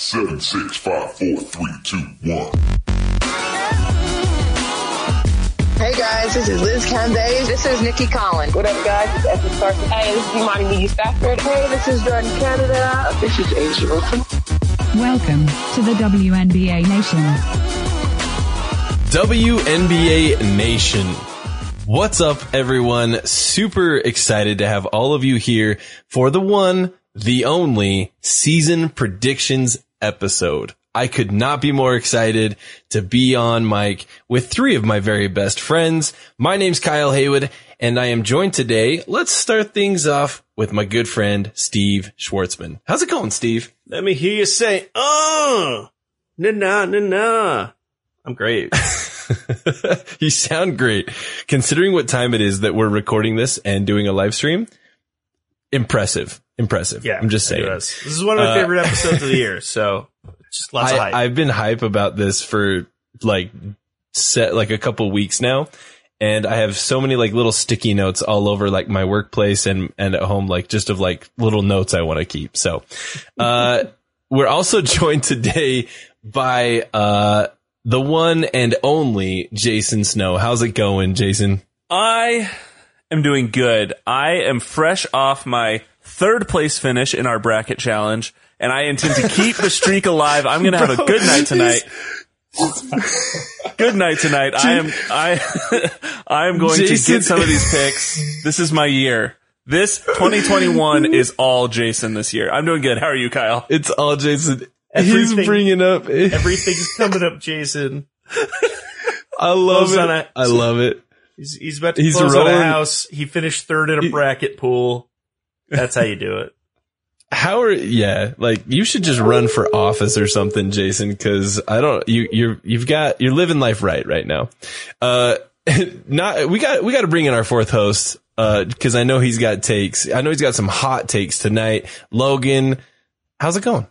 Seven, six, five, four, three, two, one. Hey guys, this is Liz Cambage. This is Nikki Collins. What up, guys? It's Essence Carson. Hey, this is Imani McGee-Stafford. Hey, this is Jordan Canada. This is A'ja Wilson. Welcome to the WNBA Nation. WNBA Nation. What's up, everyone? Super excited to have all of you here for the one, the only season predictions episode. I could not be more excited to be on mic with three of my very best friends. My name's Kyle Haywood and I am joined today. Let's start things off with my good friend, Steve Schwartzman. How's it going, Steve? Let me hear you say, uh, oh, na na na na. I'm great. you sound great. Considering what time it is that we're recording this and doing a live stream, impressive. Impressive. Yeah. I'm just saying. This is one of my Uh, favorite episodes of the year. So just lots of hype. I, I've been hype about this for like set like a couple weeks now. And I have so many like little sticky notes all over like my workplace and, and at home, like just of like little notes I want to keep. So, uh, we're also joined today by, uh, the one and only Jason Snow. How's it going, Jason? I am doing good. I am fresh off my third place finish in our bracket challenge, and I intend to keep the streak alive. I'm going to have a good night tonight. good night tonight. I am I I am going to get some of these picks. This is my year. This 2021 is all Jason this year. I'm doing good. How are you, Kyle? It's all Jason. He's bringing up. Everything's coming up, Jason. I love Close it. on it. I love it. He's, he's about to He's close on rolling- a house. He finished third in a He- bracket pool. That's how you do it. How are yeah? Like you should just run for office or something, Jason. Because I don't. You you're you've got you're living life right right now. Uh, not we got we got to bring in our fourth host. Uh, because I know he's got takes. I know he's got some hot takes tonight. Logan, how's it going?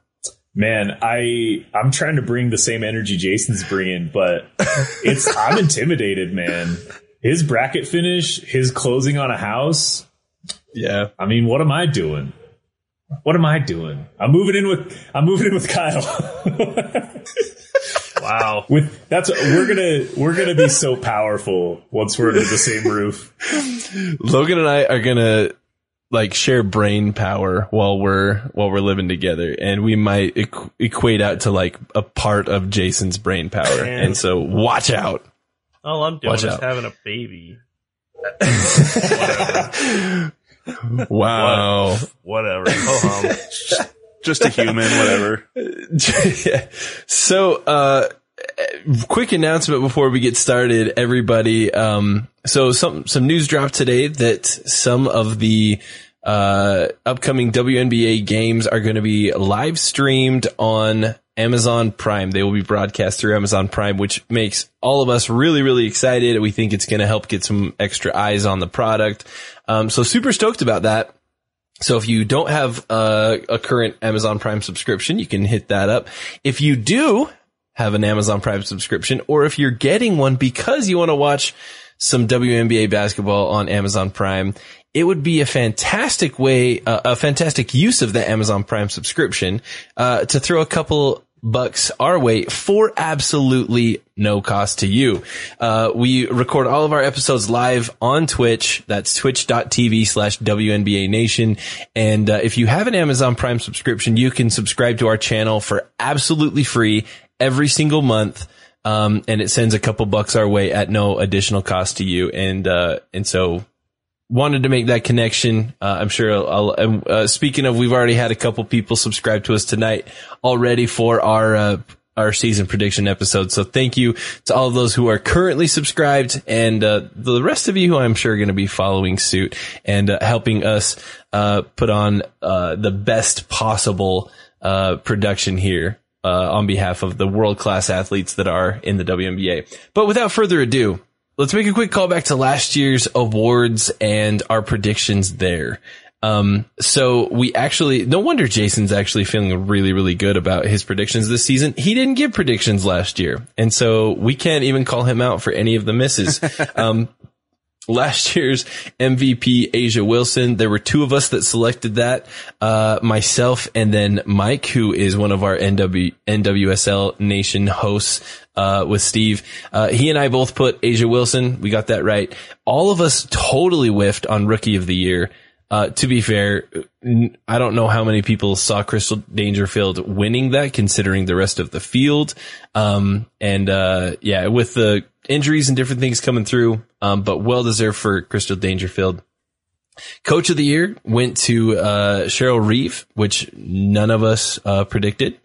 Man, I I'm trying to bring the same energy Jason's bringing, but it's I'm intimidated, man. His bracket finish, his closing on a house. Yeah, I mean, what am I doing? What am I doing? I'm moving in with I'm moving in with Kyle. Wow. with that's we're gonna we're gonna be so powerful once we're under the same roof. Logan and I are gonna like share brain power while we're while we're living together, and we might equ- equate out to like a part of Jason's brain power. Man. And so watch out. All I'm doing Watch is out. having a baby. Wow. Whatever. Ho hum. Just a human. Whatever. Yeah. So, uh, quick announcement before we get started, everybody. Um, so some, some news dropped today that some of the, uh, upcoming WNBA games are going to be live streamed on Amazon Prime. They will be broadcast through Amazon Prime, which makes all of us really, really excited. We think it's going to help get some extra eyes on the product. Um, so super stoked about that. So if you don't have a, a current Amazon Prime subscription, you can hit that up. If you do have an Amazon Prime subscription, or if you're getting one because you want to watch some WNBA basketball on Amazon Prime, it would be a fantastic way, uh, a fantastic use of the Amazon Prime subscription, uh, to throw a couple bucks our way for absolutely no cost to you. Uh, we record all of our episodes live on Twitch. That's twitch.tv slash WNBA Nation. And uh, if you have an Amazon Prime subscription, you can subscribe to our channel for absolutely free every single month. Um, and it sends a couple bucks our way at no additional cost to you. And, uh, and so wanted to make that connection. Uh, I'm sure I'll, uh, speaking of, we've already had a couple people subscribe to us tonight already for our, uh, our season prediction episode. So thank you to all of those who are currently subscribed and, uh, the rest of you who I'm sure are going to be following suit and uh, helping us, uh, put on, the best possible, production here. On behalf of the world class athletes that are in the WNBA. But without further ado, Let's make a quick call back to last year's awards and our predictions there. Um, so we actually, no wonder Jason's actually feeling really, really good about his predictions this season. He didn't give predictions last year. And so we can't even call him out for any of the misses. um, last year's MVP, A'ja Wilson. There were two of us that selected that, uh, myself and then Mike, who is one of our NW, NWSL Nation hosts, uh, with Steve. Uh, he and I both put A'ja Wilson. We got that right. All of us totally whiffed on Rookie of the Year. Uh, to be fair, I don't know how many people saw Crystal Dangerfield winning that, considering the rest of the field. Um, and uh, yeah, with the injuries and different things coming through, um, but well deserved for Crystal Dangerfield. Coach of the year went to uh, Cheryl Reeve, which none of us uh, predicted.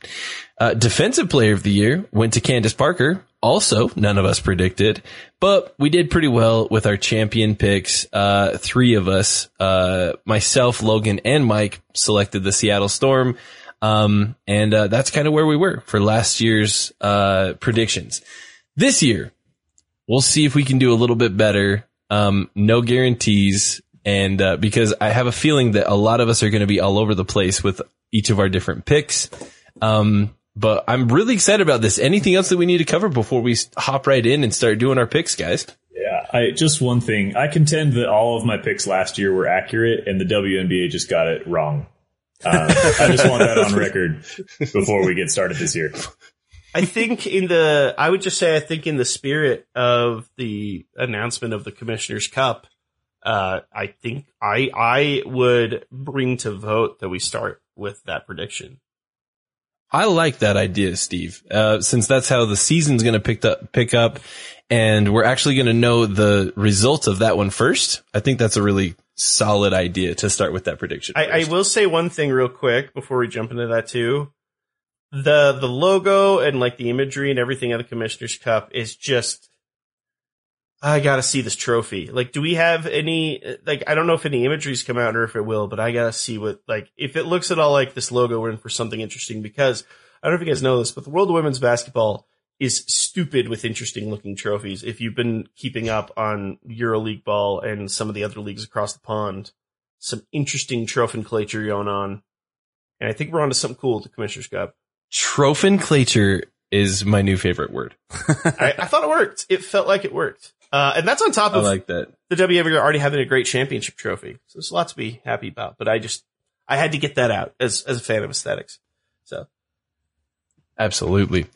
Uh, defensive player of the year went to Candace Parker. Also, none of us predicted, but we did pretty well with our champion picks. Uh, three of us, uh, myself, Logan, and Mike selected the Seattle Storm. Um, and, uh, that's kind of where we were for last year's, uh, predictions. This year, we'll see if we can do a little bit better. Um, no guarantees. And, uh, because I have a feeling that a lot of us are going to be all over the place with each of our different picks. Um, but I'm really excited about this. Anything else that we need to cover before we hop right in and start doing our picks, guys? Yeah, I just one thing. I contend that all of my picks last year were accurate, and the WNBA just got it wrong. Uh, I just want that on record before we get started this year. I think in the, I would just say, I think in the spirit of the announcement of the Commissioner's Cup, uh, I think I, I would bring to vote that we start with that prediction. I like that idea, Steve. Uh, since that's how the season's going to pick up, pick up, and we're actually going to know the results of that one first. I think that's a really solid idea to start with that prediction. I, I will say one thing real quick before we jump into that too. The the logo and like the imagery and everything of the Commissioner's Cup is just I gotta see this trophy. Like, do we have any like I don't know if any imageries come out or if it will, but I gotta see what like if it looks at all like this logo, we're in for something interesting because I don't know if you guys know this, but the World of Women's Basketball is stupid with interesting looking trophies. If you've been keeping up on EuroLeague ball and some of the other leagues across the pond, some interesting trophinclature going on. And I think we're on to something cool with the Commissioner's Cup. Trophinclature is my new favorite word. I, I thought it worked. It felt like it worked. Uh, and that's on top I of like that. the WNBA already having a great championship trophy. So there's a lot to be happy about. But I just, I had to get that out as, as a fan of aesthetics. So Absolutely.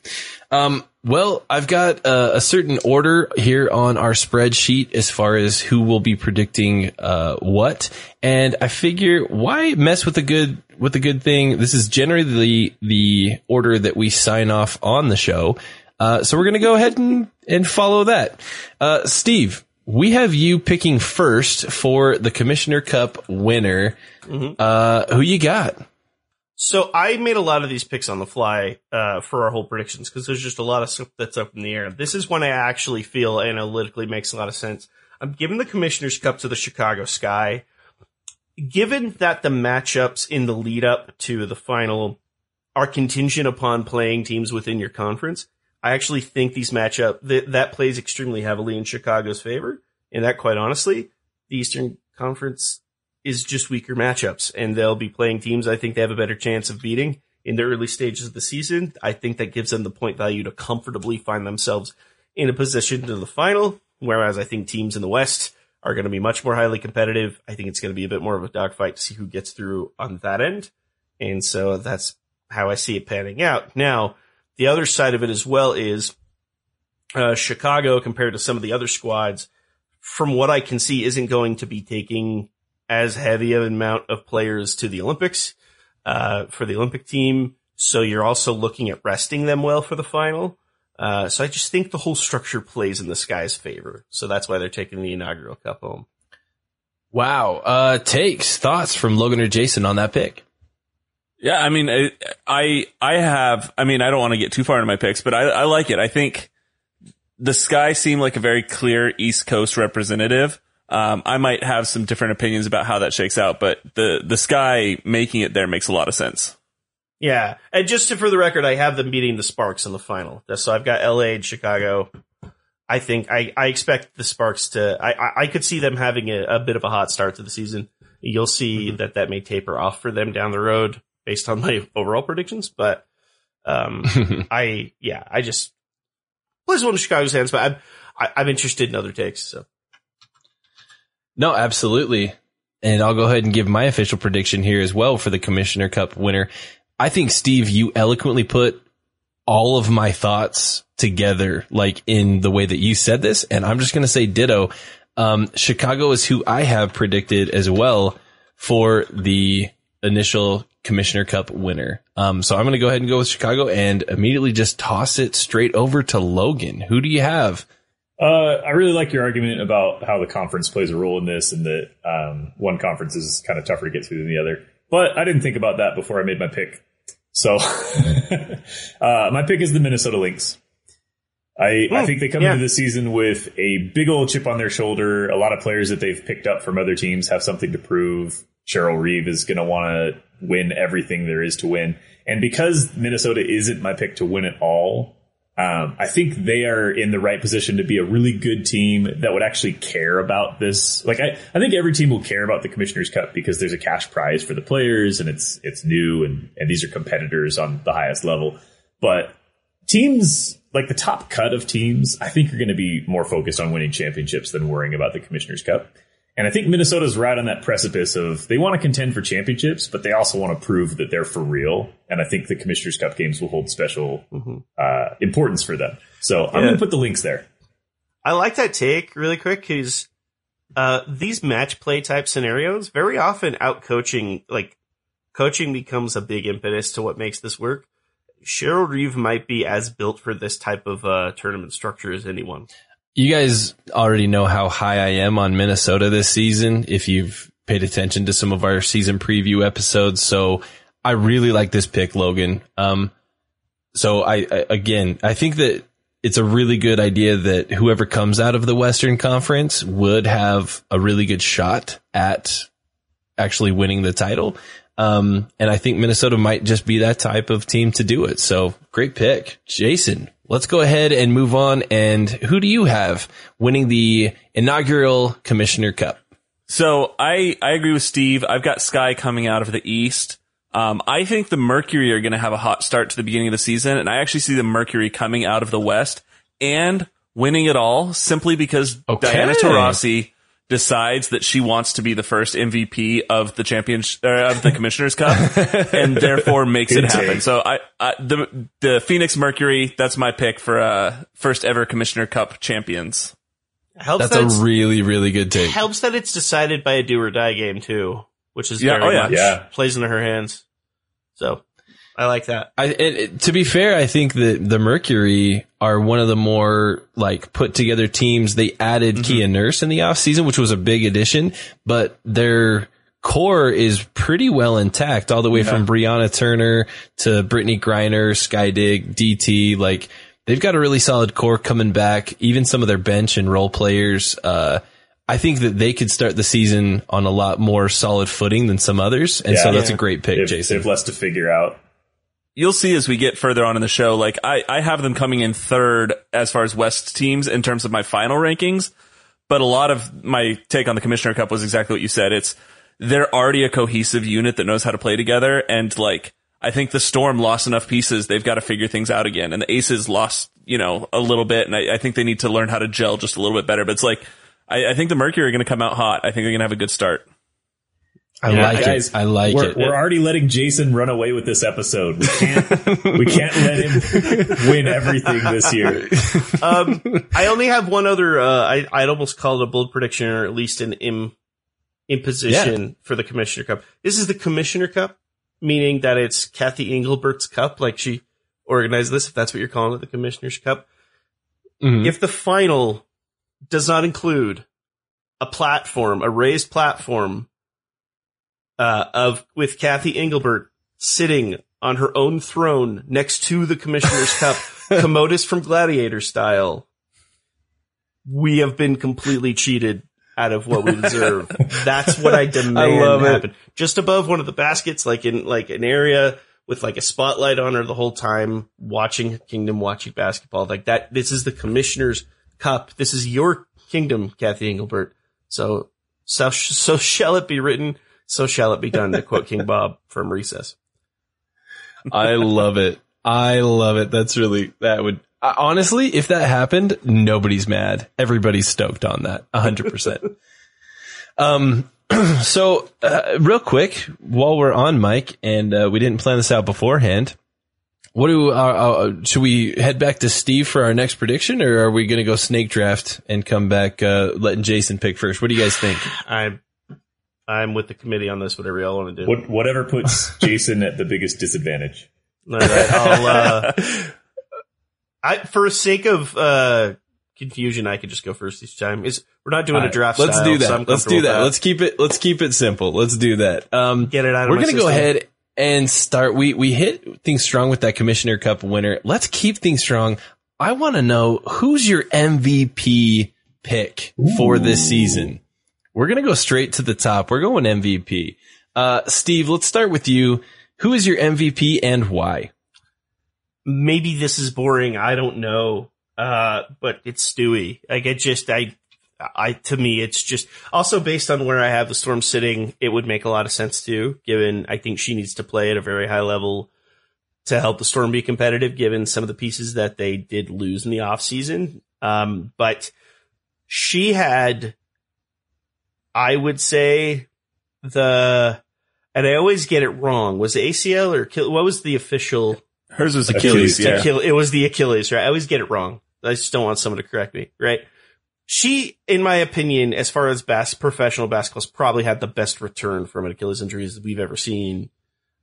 Um, well, I've got uh, a certain order here on our spreadsheet as far as who will be predicting uh, what, and I figure why mess with a good with a good thing. This is generally the the order that we sign off on the show, uh, so we're gonna go ahead and and follow that. Uh, Steve, we have you picking first for the Commissioner Cup winner. Uh, who you got? So I made a lot of these picks on the fly uh, for our whole predictions because there's just a lot of stuff that's up in the air. This is one I actually feel analytically makes a lot of sense. I'm giving the Commissioner's Cup to the Chicago Sky. Given that the matchups in the lead up to the final are contingent upon playing teams within your conference, I actually think these matchup that that plays extremely heavily in Chicago's favor, and that quite honestly, the Eastern Conference is just weaker matchups, and they'll be playing teams I think they have a better chance of beating in the early stages of the season. I think that gives them the point value to comfortably find themselves in a position to the final, whereas I think teams in the West are going to be much more highly competitive. I think it's going to be a bit more of a dogfight to see who gets through on that end. And so that's how I see it panning out. Now, the other side of it as well is uh, Chicago compared to some of the other squads, from what I can see, isn't going to be taking as heavy of an amount of players to the Olympics uh, for the Olympic team. So you're also looking at resting them well for the final. Uh, so I just think the whole structure plays in the Sky's favor. So that's why they're taking the inaugural cup home. Wow. Uh, takes thoughts from Logan or Jason on that pick. Yeah, I mean, I, I, I have, I mean, I don't want to get too far into my picks, but I, I like it. I think the sky seemed like a very clear East Coast representative. Um, I might have some different opinions about how that shakes out, but the, the sky making it there makes a lot of sense. Yeah, and just to, for the record, I have them beating the Sparks in the final. So I've got LA and Chicago. I think I, I expect the Sparks to. I, I, I could see them having a, a bit of a hot start to the season. You'll see that that may taper off for them down the road based on my overall predictions. But um, I yeah, I just plays one of Chicago's hands, but I'm I, I'm interested in other takes. So No, absolutely. And I'll go ahead and give my official prediction here as well for the Commissioner Cup winner. I think Steve, you eloquently put all of my thoughts together, like in the way that you said this. And I'm just going to say ditto. Um, Chicago is who I have predicted as well for the initial Commissioner Cup winner. Um, so I'm going to go ahead and go with Chicago and immediately just toss it straight over to Logan. Who do you have? Uh, I really like your argument about how the conference plays a role in this, and that um, one conference is kind of tougher to get through than the other. But I didn't think about that before I made my pick. So uh, my pick is the Minnesota Lynx. I, I think they come yeah. into the season with a big old chip on their shoulder. A lot of players that they've picked up from other teams have something to prove. Cheryl Reeve is going to want to win everything there is to win. And because Minnesota isn't my pick to win it all, um, I think they are in the right position to be a really good team that would actually care about this. Like I, I think every team will care about the Commissioner's Cup because there's a cash prize for the players and it's it's new and and these are competitors on the highest level. But teams like the top cut of teams, I think are going to be more focused on winning championships than worrying about the Commissioner's Cup. And I think Minnesota's right on that precipice of they want to contend for championships, but they also want to prove that they're for real. And I think the Commissioner's Cup games will hold special uh, importance for them. So I'm going to put the Lynx there. I like that take really quick because uh, these match play type scenarios very often out coaching, like coaching becomes a big impetus to what makes this work. Cheryl Reeve might be as built for this type of uh, tournament structure as anyone. You guys already know how high I am on Minnesota this season if you've paid attention to some of our season preview episodes. So I really like this pick, Logan. Um, so I, I, again, I think that it's a really good idea that whoever comes out of the Western Conference would have a really good shot at actually winning the title. Um, and I think Minnesota might just be that type of team to do it. So great pick. Jason, let's go ahead and move on. And who do you have winning the inaugural Commissioner Cup? So I, I agree with Steve. I've got Sky coming out of the East. Um, I think the Mercury are going to have a hot start to the beginning of the season, and I actually see the Mercury coming out of the West and winning it all simply because Okay. Diana Taurasi decides that she wants to be the first MVP of the champions uh, of the Commissioners Cup, and therefore makes it happen. So I, I the the Phoenix Mercury that's my pick for uh, first ever Commissioner Cup champions. Helps That's that a really, really good take. helps that it's decided by a do or die game too, which is Yeah, very oh yeah. much Yeah. plays into her hands. So I like that. I, it, it- to be fair, I think that the Mercury are one of the more like put together teams. They added Kia Nurse in the off season, which was a big addition, but their core is pretty well intact all the way from Brianna Turner to Brittney Griner, Skydig, DT. Like they've got a really solid core coming back. Even some of their bench and role players, uh, I think that they could start the season on a lot more solid footing than some others. And so Yeah. that's a great pick, They have, they have less to figure out. You'll see as we get further on in the show, like I, I have them coming in third as far as West teams in terms of my final rankings. But a lot of my take on the Commissioner Cup was exactly what you said. It's they're already a cohesive unit that knows how to play together. And like, I think the Storm lost enough pieces. They've got to figure things out again. And the Aces lost, you know, a little bit. And I, I think they need to learn how to gel just a little bit better. But it's like, I, I think the Mercury are going to come out hot. I think they're going to have a good start. I Yeah, like guys, it. I like we're, it. We're already letting Jason run away with this episode. We can't. we can't let him win everything this year. Um, I only have one other. Uh, I I'd almost call it a bold prediction, or at least an im imposition for the Commissioner Cup. This is the Commissioner Cup, meaning that it's Cathy Engelbert's cup, like she organized this. If that's what you're calling it, the Commissioner's Cup. Mhm. If the final does not include a platform, a raised platform, uh, of with Cathy Engelbert sitting on her own throne next to the Commissioner's Cup, Commodus from Gladiator style, we have been completely cheated out of what we deserve. That's what I demand I love it. happen. Just above one of the baskets, like in like an area with like a spotlight on her the whole time, watching Kingdom, watching basketball like that. This is the Commissioner's Cup. This is your kingdom, Cathy Engelbert. So, so, so shall it be written. So shall it be done. To quote King Bob from Recess. I love it. I love it. That's really, that would, uh, honestly, if that happened, nobody's mad. Everybody's stoked on that. A hundred percent. Um, so uh, real quick, while we're on Mike, and uh, we didn't plan this out beforehand. What do uh, uh, should we head back to Steve for our next prediction, or are we going to go snake draft and come back uh, letting Jason pick first? What do you guys think? I'm I'm with the committee on this. Whatever y'all want to do. What, whatever puts Jason at the biggest disadvantage. All right, I'll, uh, I, for sake of uh, confusion, I could just go first each time. Is we're not doing a draft. Let's style, do so that. Let's do that. Let's keep it. Let's keep it simple. Let's do that. Um, get it out. We're gonna go ahead and start. We we hit things strong with that Commissioner Cup winner. Let's keep things strong. I want to know who's your MVP pick for this season. We're gonna go straight to the top. We're going MVP. Uh, Steve, let's start with you. Who is your MVP and why? maybe this is boring. I don't know. Uh, but it's Stewie. Like it just, I, I, to me, it's just also based on where I have the storm sitting, it would make a lot of sense too, given I think she needs to play at a very high level to help the storm be competitive, given some of the pieces that they did lose in the off season. Um, but she had, I would say the, and I always get it wrong. Was it ACL or Achilles? what was the official? Hers was Achilles, Achilles. Yeah. Achille- it was the Achilles, right? I always get it wrong. I just don't want someone to correct me, right? She, in my opinion, as far as bas- professional basketball, has probably had the best return from an Achilles injury that we've ever seen.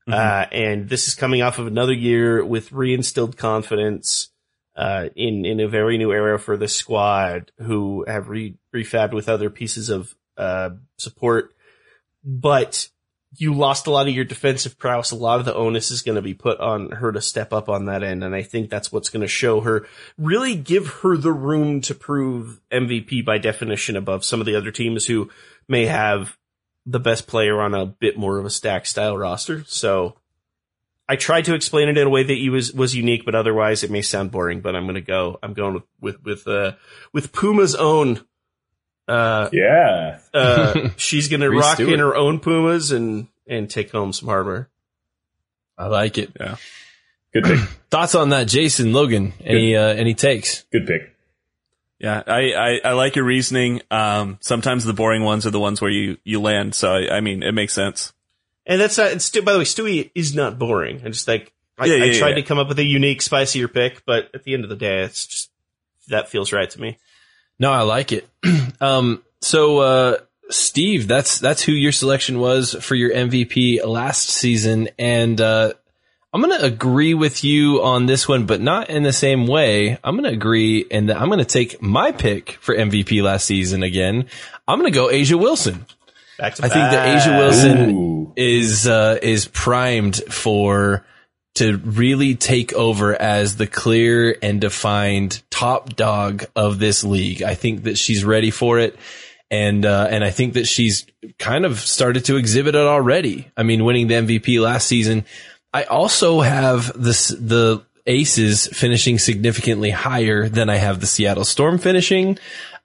Uh, and this is coming off of another year with reinstilled confidence, uh, in, in a very new era for the squad who have re, refabbed with other pieces of, uh, support. But you lost a lot of your defensive prowess. A lot of the onus is going to be put on her to step up on that end. And I think that's what's going to show her, really give her the room to prove MVP by definition above some of the other teams who may have the best player on a bit more of a stack style roster. So I tried to explain it in a way that was, was unique, but otherwise it may sound boring, but I'm going to go, I'm going with, with, with, uh, with Puma's own, uh, Yeah. uh, she's gonna Reese rock Stewart. in her own Pumas and and take home some hardware. I like it. Yeah. Good pick. Thoughts on that, Jason Logan? Any uh, any takes? Good pick. Yeah, I, I, I like your reasoning. Um, sometimes the boring ones are the ones where you, you land. So I, I mean, it makes sense. And that's not. And Stu, by the way, Stewie is not boring. I just like I, Yeah, I yeah, tried yeah. to come up with a unique, spicier pick, but at the end of the day, it's just that feels right to me. No, I like it. um, so, uh, Steve, that's, that's who your selection was for your MVP last season. And, uh, I'm going to agree with you on this one, but not in the same way. I'm going to agree and I'm going to take my pick for MVP last season again. I'm going to go A'ja Wilson. Back to I think that. A'ja Wilson Ooh. is uh, is primed for to really take over as the clear and defined top dog of this league. I think that she's ready for it. And, uh, and I think that she's kind of started to exhibit it already. I mean, winning the MVP last season. I also have this, the aces finishing significantly higher than I have the Seattle Storm finishing.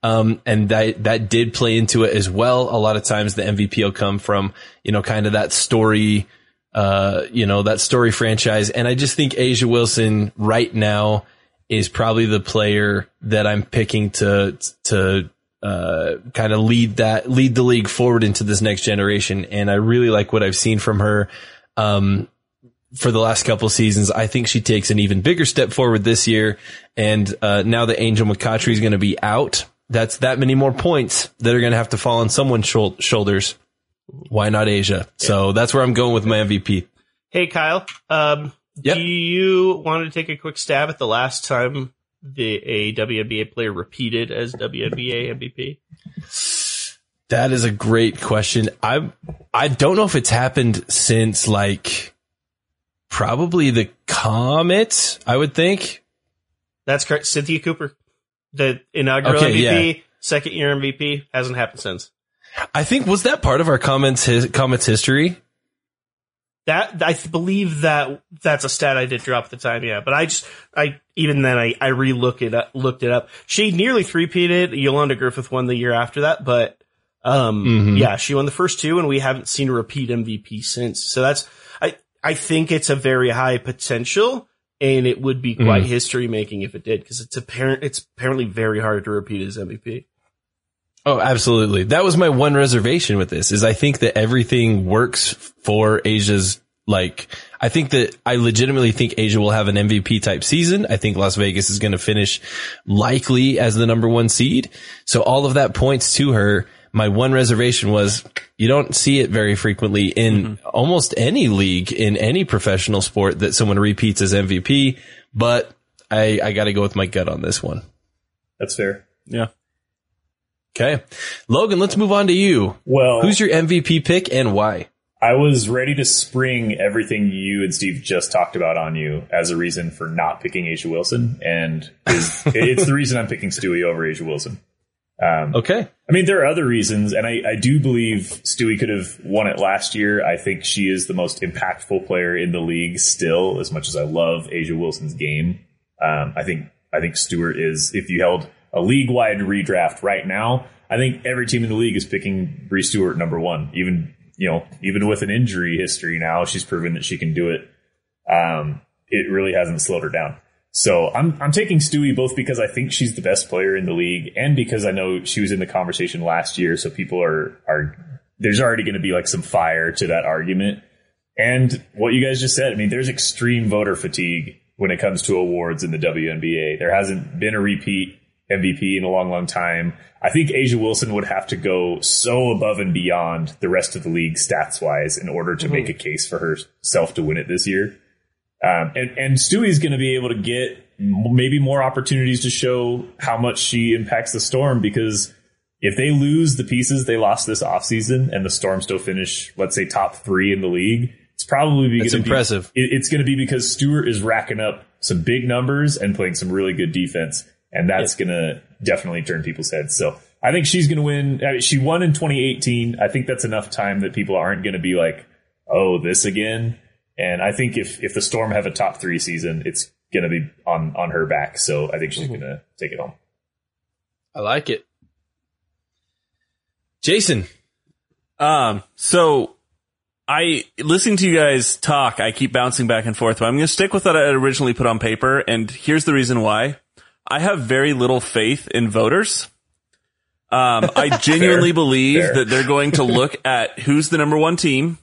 Um, and that, that did play into it as well. A lot of times the MVP will come from, you know, kind of that story, uh, you know, that story franchise. And I just think A'ja Wilson right now is probably the player that I'm picking to, to, uh, kind of lead that, lead the league forward into this next generation. And I really like what I've seen from her. Um, for the last couple seasons, I think she takes an even bigger step forward this year. And uh, now that Angel McCoughtry is going to be out, that's that many more points that are going to have to fall on someone's shoulders. Why not A'ja? So that's where I'm going with my MVP. Hey Kyle, um, Yep. do you want to take a quick stab at the last time the a WNBA player repeated as WNBA MVP? That is a great question. I I don't know if it's happened since like probably the Comet. I would think. That's correct. Cynthia Cooper, the inaugural Okay, MVP, second year MVP, hasn't happened since. I think was that part of our comments his, Comets history. That I believe that that's a stat I did drop at the time, yeah. But I just I even then I I relook it up, looked it up. She nearly three-peated. Yolanda Griffith won the year after that, but um Mhm. yeah, she won the first two, and we haven't seen a repeat MVP since. So that's I I think it's a very high potential, and it would be quite Mhm. history making if it did, because it's apparent it's apparently very hard to repeat as MVP. Oh, absolutely. That was my one reservation with this is I think that everything works for A'ja's like, I think that I legitimately think A'ja will have an MVP type season. I think Las Vegas is going to finish likely as the number one seed. So all of that points to her. My one reservation was you don't see it very frequently in mm-hmm. almost any league in any professional sport that someone repeats as MVP, but I, I got to go with my gut on this one. That's fair. Yeah. Okay. Logan, let's move on to you. Well, Who's your MVP pick and why? I was ready to spring everything you and Steve just talked about on you as a reason for not picking A'ja Wilson, and is, it's the reason I'm picking Stewie over A'ja Wilson. Um, Okay. I mean, there are other reasons, and I, I do believe Stewie could have won it last year. I think she is the most impactful player in the league still, as much as I love A'ja Wilson's game. Um, I think I think Stewart is. If you held a league wide redraft right now, I think every team in the league is picking Bree Stewart number one. Even you know, even with an injury history now, she's proven that she can do it. Um, it really hasn't slowed her down. So I'm I'm taking Stewie both because I think she's the best player in the league and because I know she was in the conversation last year. So people are are there's already going to be like some fire to that argument. And what you guys just said, I mean, there's extreme voter fatigue when it comes to awards in the WNBA. There hasn't been a repeat MVP in a long, long time. I think A'ja Wilson would have to go so above and beyond the rest of the league stats wise in order to make a case for herself to win it this year. Um, and, and Stewie's going to be able to get maybe more opportunities to show how much she impacts the storm because if they lose the pieces they lost this offseason and the storm still finish, let's say top three in the league, it's probably be That's gonna be- impressive. it- it's going to be because Stewart is racking up some big numbers and playing some really good defense. And that's going to definitely turn people's heads. So I think she's going to win. I mean, she won in 2018. I think that's enough time that people aren't going to be like, oh, this again. And I think if, if the Storm have a top three season, it's going to be on, on her back. So I think she's going to take it home. I like it. Jason. Um, so I listening to you guys talk, I keep bouncing back and forth, but I'm going to stick with what I originally put on paper. And here's the reason why I have very little faith in voters. Um, I genuinely believe Fair. that they're going to look at who's the number one team.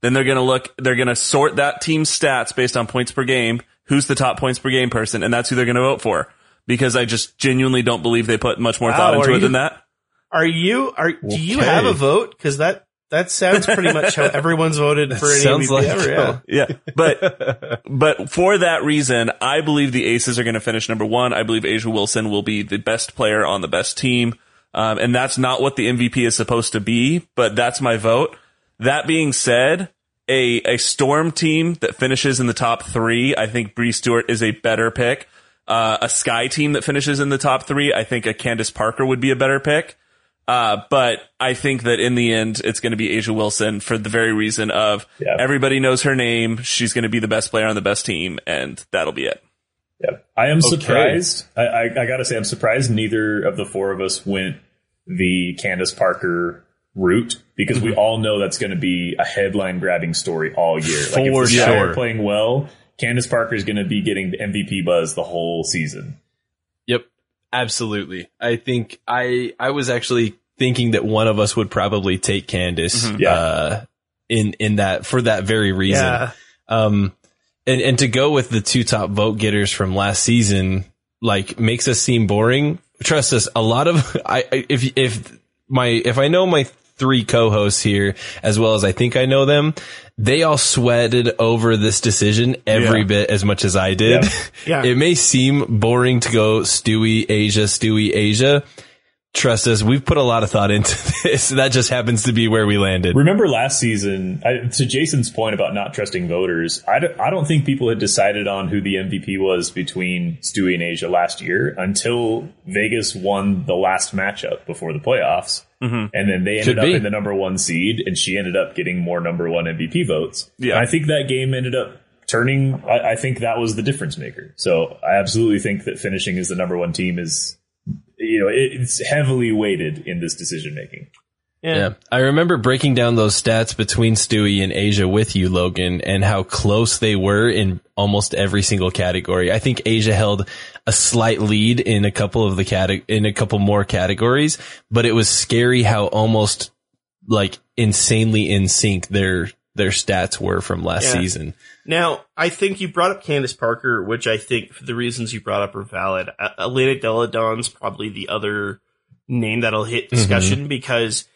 Then they're going to look, they're going to sort that team's stats based on points per game. Who's the top points per game person? And that's who they're going to vote for because I just genuinely don't believe they put much more Wow, thought into it you- than that. Are you are do you Okay. have a vote? Because that that sounds pretty much how everyone's voted for any Sounds like- ever. Yeah. Yeah, but but for that reason, I believe the Aces are going to finish number one. I believe A'ja Wilson will be the best player on the best team, um, and that's not what the MVP is supposed to be. But that's my vote. That being said, a a Storm team that finishes in the top three, I think Bree Stewart is a better pick. Uh, a Sky team that finishes in the top three, I think a Candace Parker would be a better pick. Uh, but I think that in the end, it's going to be A'ja Wilson for the very reason of Yeah. everybody knows her name. She's going to be the best player on the best team, and that'll be it. Yep. I am surprised. I, I, I got to say, I'm surprised neither of the four of us went the Candace Parker route because we all know that's going to be a headline grabbing story all year. Like if For the Sky are sure. playing well, Candace Parker is going to be getting the MVP buzz the whole season. Absolutely. I think I I was actually thinking that one of us would probably take Candace Yeah. uh in in that for that very reason. Yeah. Um and and to go with the two top vote getters from last season like makes us seem boring. Trust us, a lot of I I- if if my if I know my three co-hosts here as well as I think I know them, they all sweated over this decision every Yeah. bit as much as I did. Yeah. Yeah. it may seem boring to go Stewie A'ja, Stewie A'ja. Trust us, we've put a lot of thought into this. That just happens to be where we landed. Remember last season, I, to Jason's point about not trusting voters, I don't, think people had decided on who the MVP was between Stewie and A'ja last year until Vegas won the last matchup before the playoffs. Mm-hmm. And then they ended Could up be. in the number one seed, and she ended up getting more number one MVP votes. Yeah. And I think that game ended up turning, I, I think that was the difference maker. So I absolutely think that finishing as the number one team is, you know, it's heavily weighted in this decision making. Yeah. I remember breaking down those stats between Stewie and A'ja with you, Logan, and how close they were in almost every single category. I think A'ja held a slight lead in a couple of the cate- in a couple more categories, but it was scary how almost like insanely in sync their their stats were from last Yeah. season. Now, I think you brought up Candace Parker, which I think for the reasons you brought up are valid. Uh, Elena Delle Donne's probably the other name that'll hit discussion because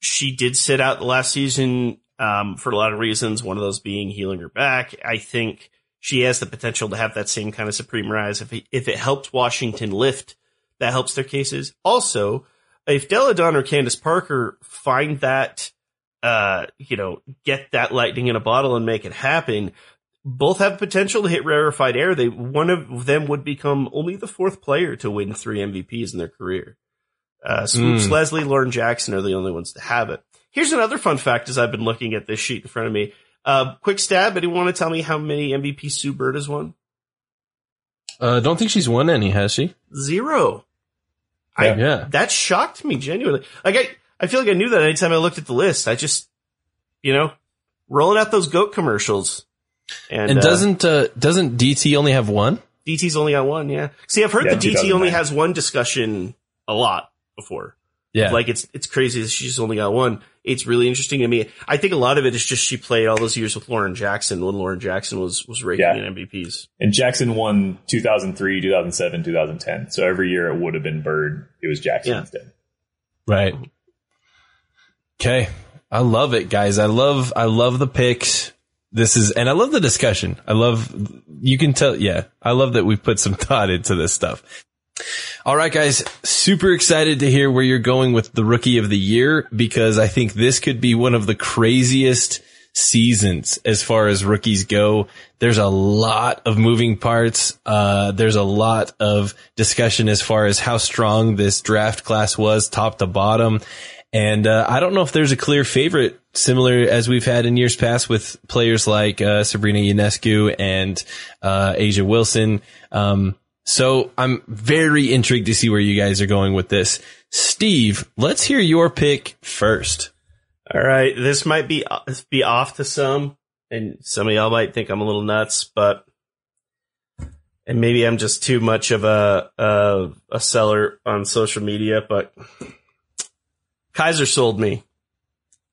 she did sit out the last season um, for a lot of reasons. One of those being healing her back. I think she has the potential to have that same kind of supreme rise. If it, if it helps Washington lift, that helps their cases. Also, if Deladon or Candace Parker find that, uh, you know, get that lightning in a bottle and make it happen, both have potential to hit rarefied air. They one of them would become only the fourth player to win three MVPs in their career. Uh, Swoopes, Mm. Leslie, Lauren Jackson are the only ones to have it. Here's another fun fact as I've been looking at this sheet in front of me. Uh, quick stab. Anyone want to tell me how many MVP Sue Bird has won? Uh, don't think she's won any, has she? Zero. I, Yeah. that shocked me genuinely. Like I, I feel like I knew that anytime I looked at the list. I just, you know, rolling out those goat commercials. And, And uh, doesn't uh, doesn't DT only have one? DT's only got one? Yeah. See, I've heard Yeah, that DT only has one discussion a lot before. Yeah. Like it's it's crazy that she's only got one. It's really interesting to me. I think a lot of it is just she played all those years with Lauren Jackson when Lauren Jackson was was raking Yeah. in MVPs. And Jackson won 2003, 2007, 2010. So every year it would have been Bird. It was Jackson Yeah. instead. Right. Okay. I love it, guys. I love, I love the picks. This is, and I love the discussion. I love, you can tell, yeah, I love that we put some thought into this stuff. All right, guys, super excited to hear where you're going with the rookie of the year because I think this could be one of the craziest seasons as far as rookies go. There's a lot of moving parts. Uh, there's a lot of discussion as far as how strong this draft class was top to bottom. And, uh, I don't know if there's a clear favorite similar as we've had in years past with players like, uh, Sabrina Ionescu and, uh, A'ja Wilson. Um, so I'm very intrigued to see where you guys are going with this. Steve, let's hear your pick first. All right, this might be be off to some, and some of y'all might think I'm a little nuts, but and maybe I'm just too much of a a, a seller on social media. But Kysre sold me.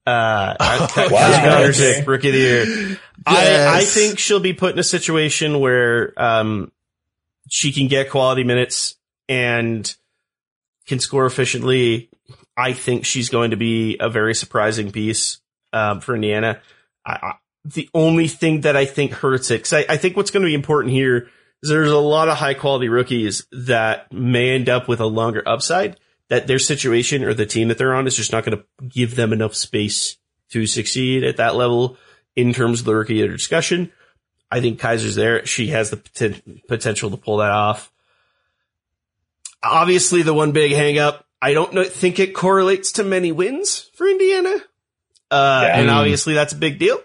Uh, Kysre Gondezick, rookie of the year. I, I think she'll be put in a situation where um, she can get quality minutes and can score efficiently. I think she's going to be a very surprising piece um, for Indiana. I, I, the only thing that I think hurts it, because I, I think what's going to be important here is there's a lot of high quality rookies that may end up with a longer upside. That their situation or the team that they're on is just not going to give them enough space to succeed at that level in terms of the rookie of the discussion. I think Kysre's there. She has the poten- potential to pull that off. Obviously, the one big hangup. I don't know, think it correlates to many wins for Indiana. Uh, Yeah. and Mm. obviously that's a big deal.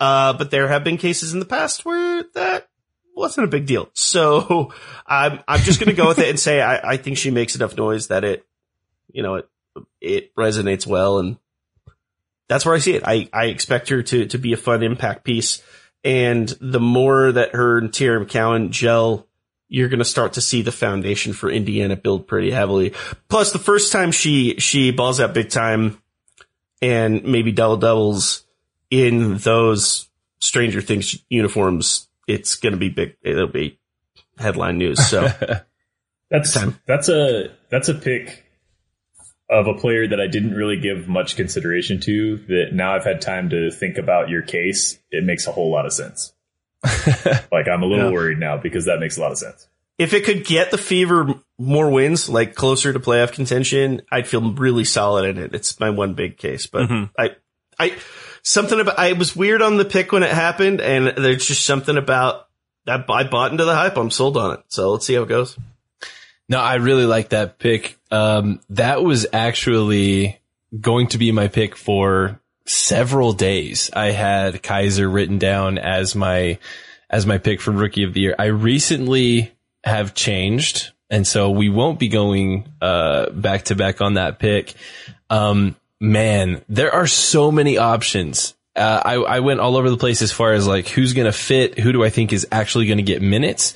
Uh, but there have been cases in the past where that wasn't a big deal. So I'm, I'm just going to go with it and say I, I think she makes enough noise that it, you know, it, it resonates well. And that's where I see it. I, I expect her to, to be a fun impact piece. And the more that her and Teaira McCowan gel, you're going to start to see the foundation for Indiana build pretty heavily. Plus, the first time she she balls out big time, and maybe double doubles in those Stranger Things uniforms, it's going to be big. It'll be headline news. So That's Time. that's a that's a pick of a player that I didn't really give much consideration to. That now I've had time to think about your case. It makes a whole lot of sense. like I'm a little Yeah. worried now because that makes a lot of sense. if it could get the Fever more wins, like closer to playoff contention, I'd feel really solid in it. It's my one big case, but Mhm. I, I, something about, I was weird on the pick when it happened and there's just something about that I bought into the hype. I'm sold on it. So let's see how it goes. No, I really like that pick. Um, that was actually going to be my pick for several days. I had Kysre written down as my, as my pick for rookie of the year. I recently have changed. And so we won't be going, uh, back to back on that pick. Um, man, there are so many options. Uh, I, I went all over the place as far as like who's going to fit, who do I think is actually going to get minutes,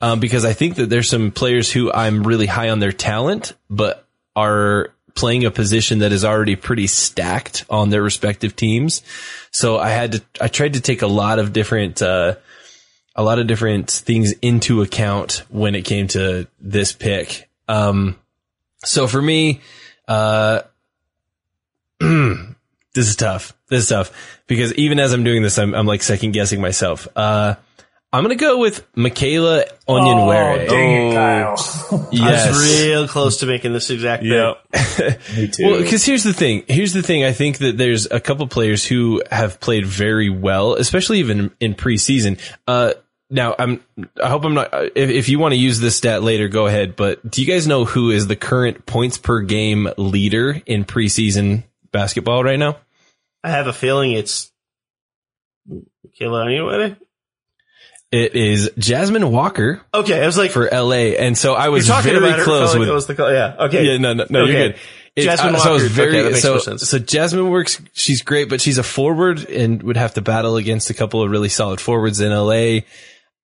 um, because I think that there's some players who I'm really high on their talent, but are playing a position that is already pretty stacked on their respective teams. So I had to, I tried to take a lot of different, uh, a lot of different things into account when it came to this pick. Um, so for me, uh, this is tough. This is tough because even as I'm doing this, I'm, I'm like second guessing myself. Uh, I'm gonna go with Michaela Onyenwere. Dang it, Kyle. yes. I was real close to making this exact pick. Yep. Me too. Well, because here's the thing. Here's the thing. I think that there's a couple players who have played very well, especially even in preseason. Uh, now I'm, I hope I'm not, if, if you want to use this stat later, go ahead. But do you guys know who is the current points per game leader in preseason basketball right now? I have a feeling it's Kayla Anyway. It is Jasmine Walker Okay, I was like, for LA. And so I was talking very about close like with, was the call. Yeah. Okay. Yeah, no, no, no, Okay. you're good. It- Jasmine uh, so I was Walker, very okay, so, sense. so Jasmine works. She's great, but she's a forward and would have to battle against a couple of really solid forwards in LA.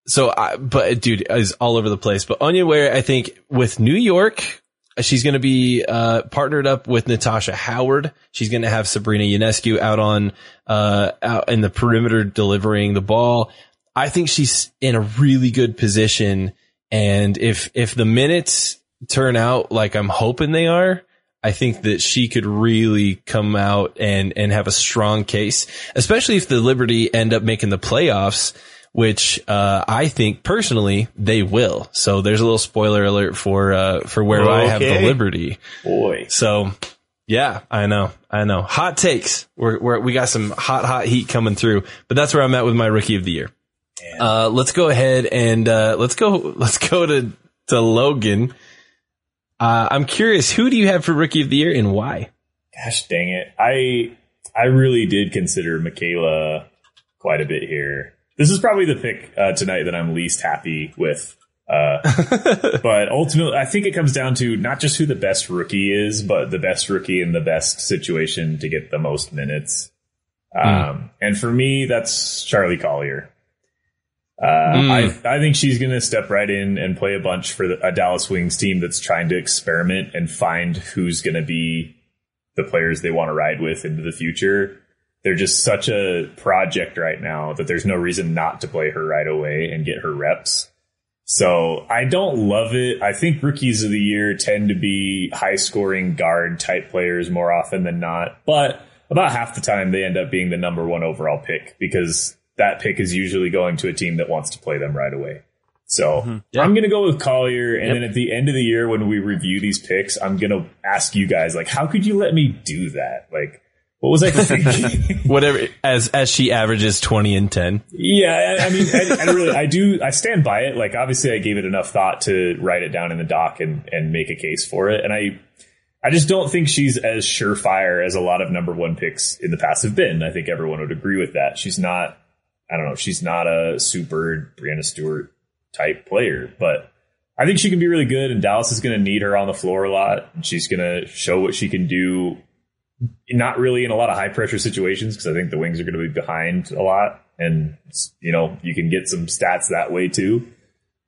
So, I, but dude is all over the place. But Onyenwere, I think with New York, she's going to be uh, partnered up with Natasha Howard. She's going to have Sabrina Ionescu out on uh, out in the perimeter delivering the ball. I think she's in a really good position. And if if the minutes turn out like I'm hoping they are, I think that she could really come out and and have a strong case, especially if the Liberty end up making the playoffs, which uh, I think personally they will. So there's a little spoiler alert for uh, for where I have the Liberty. Boy. So yeah, I know, I know. Hot takes. We're, we're we got some hot hot heat coming through, but that's where I'm at with my rookie of the year. Uh, let's go ahead and uh, let's go let's go to to Logan. Uh, I'm curious, who do you have for rookie of the year and why? Gosh dang it. I I really did consider Michaela quite a bit here. This is probably the pick uh, tonight that I'm least happy with. Uh, but ultimately, I think it comes down to not just who the best rookie is, but the best rookie in the best situation to get the most minutes. Um, and for me, that's Charlie Collier. Uh, I, I think she's going to step right in and play a bunch for the, a Dallas Wings team that's trying to experiment and find who's going to be the players they want to ride with into the future. They're just such a project right now that there's no reason not to play her right away and get her reps. So I don't love it. I think rookies of the year tend to be high scoring guard type players more often than not, but about half the time they end up being the number one overall pick because that pick is usually going to a team that wants to play them right away. So mm-hmm. I'm going to go with Collier. And then at the end of the year, when we review these picks, I'm going to ask you guys, like, how could you let me do that? Like, what was I thinking? Whatever, as as she averages 20 and 10. Yeah, I, I mean, I, I really, I do, I stand by it. Like, obviously, I gave it enough thought to write it down in the doc and and make a case for it. And I, I just don't think she's as surefire as a lot of number one picks in the past have been. I think everyone would agree with that. She's not, I don't know, she's not a super Breanna Stewart type player, but I think she can be really good. And Dallas is going to need her on the floor a lot. She's going to show what she can do not really in a lot of high pressure situations because I think the Wings are going to be behind a lot, and you know you can get some stats that way too.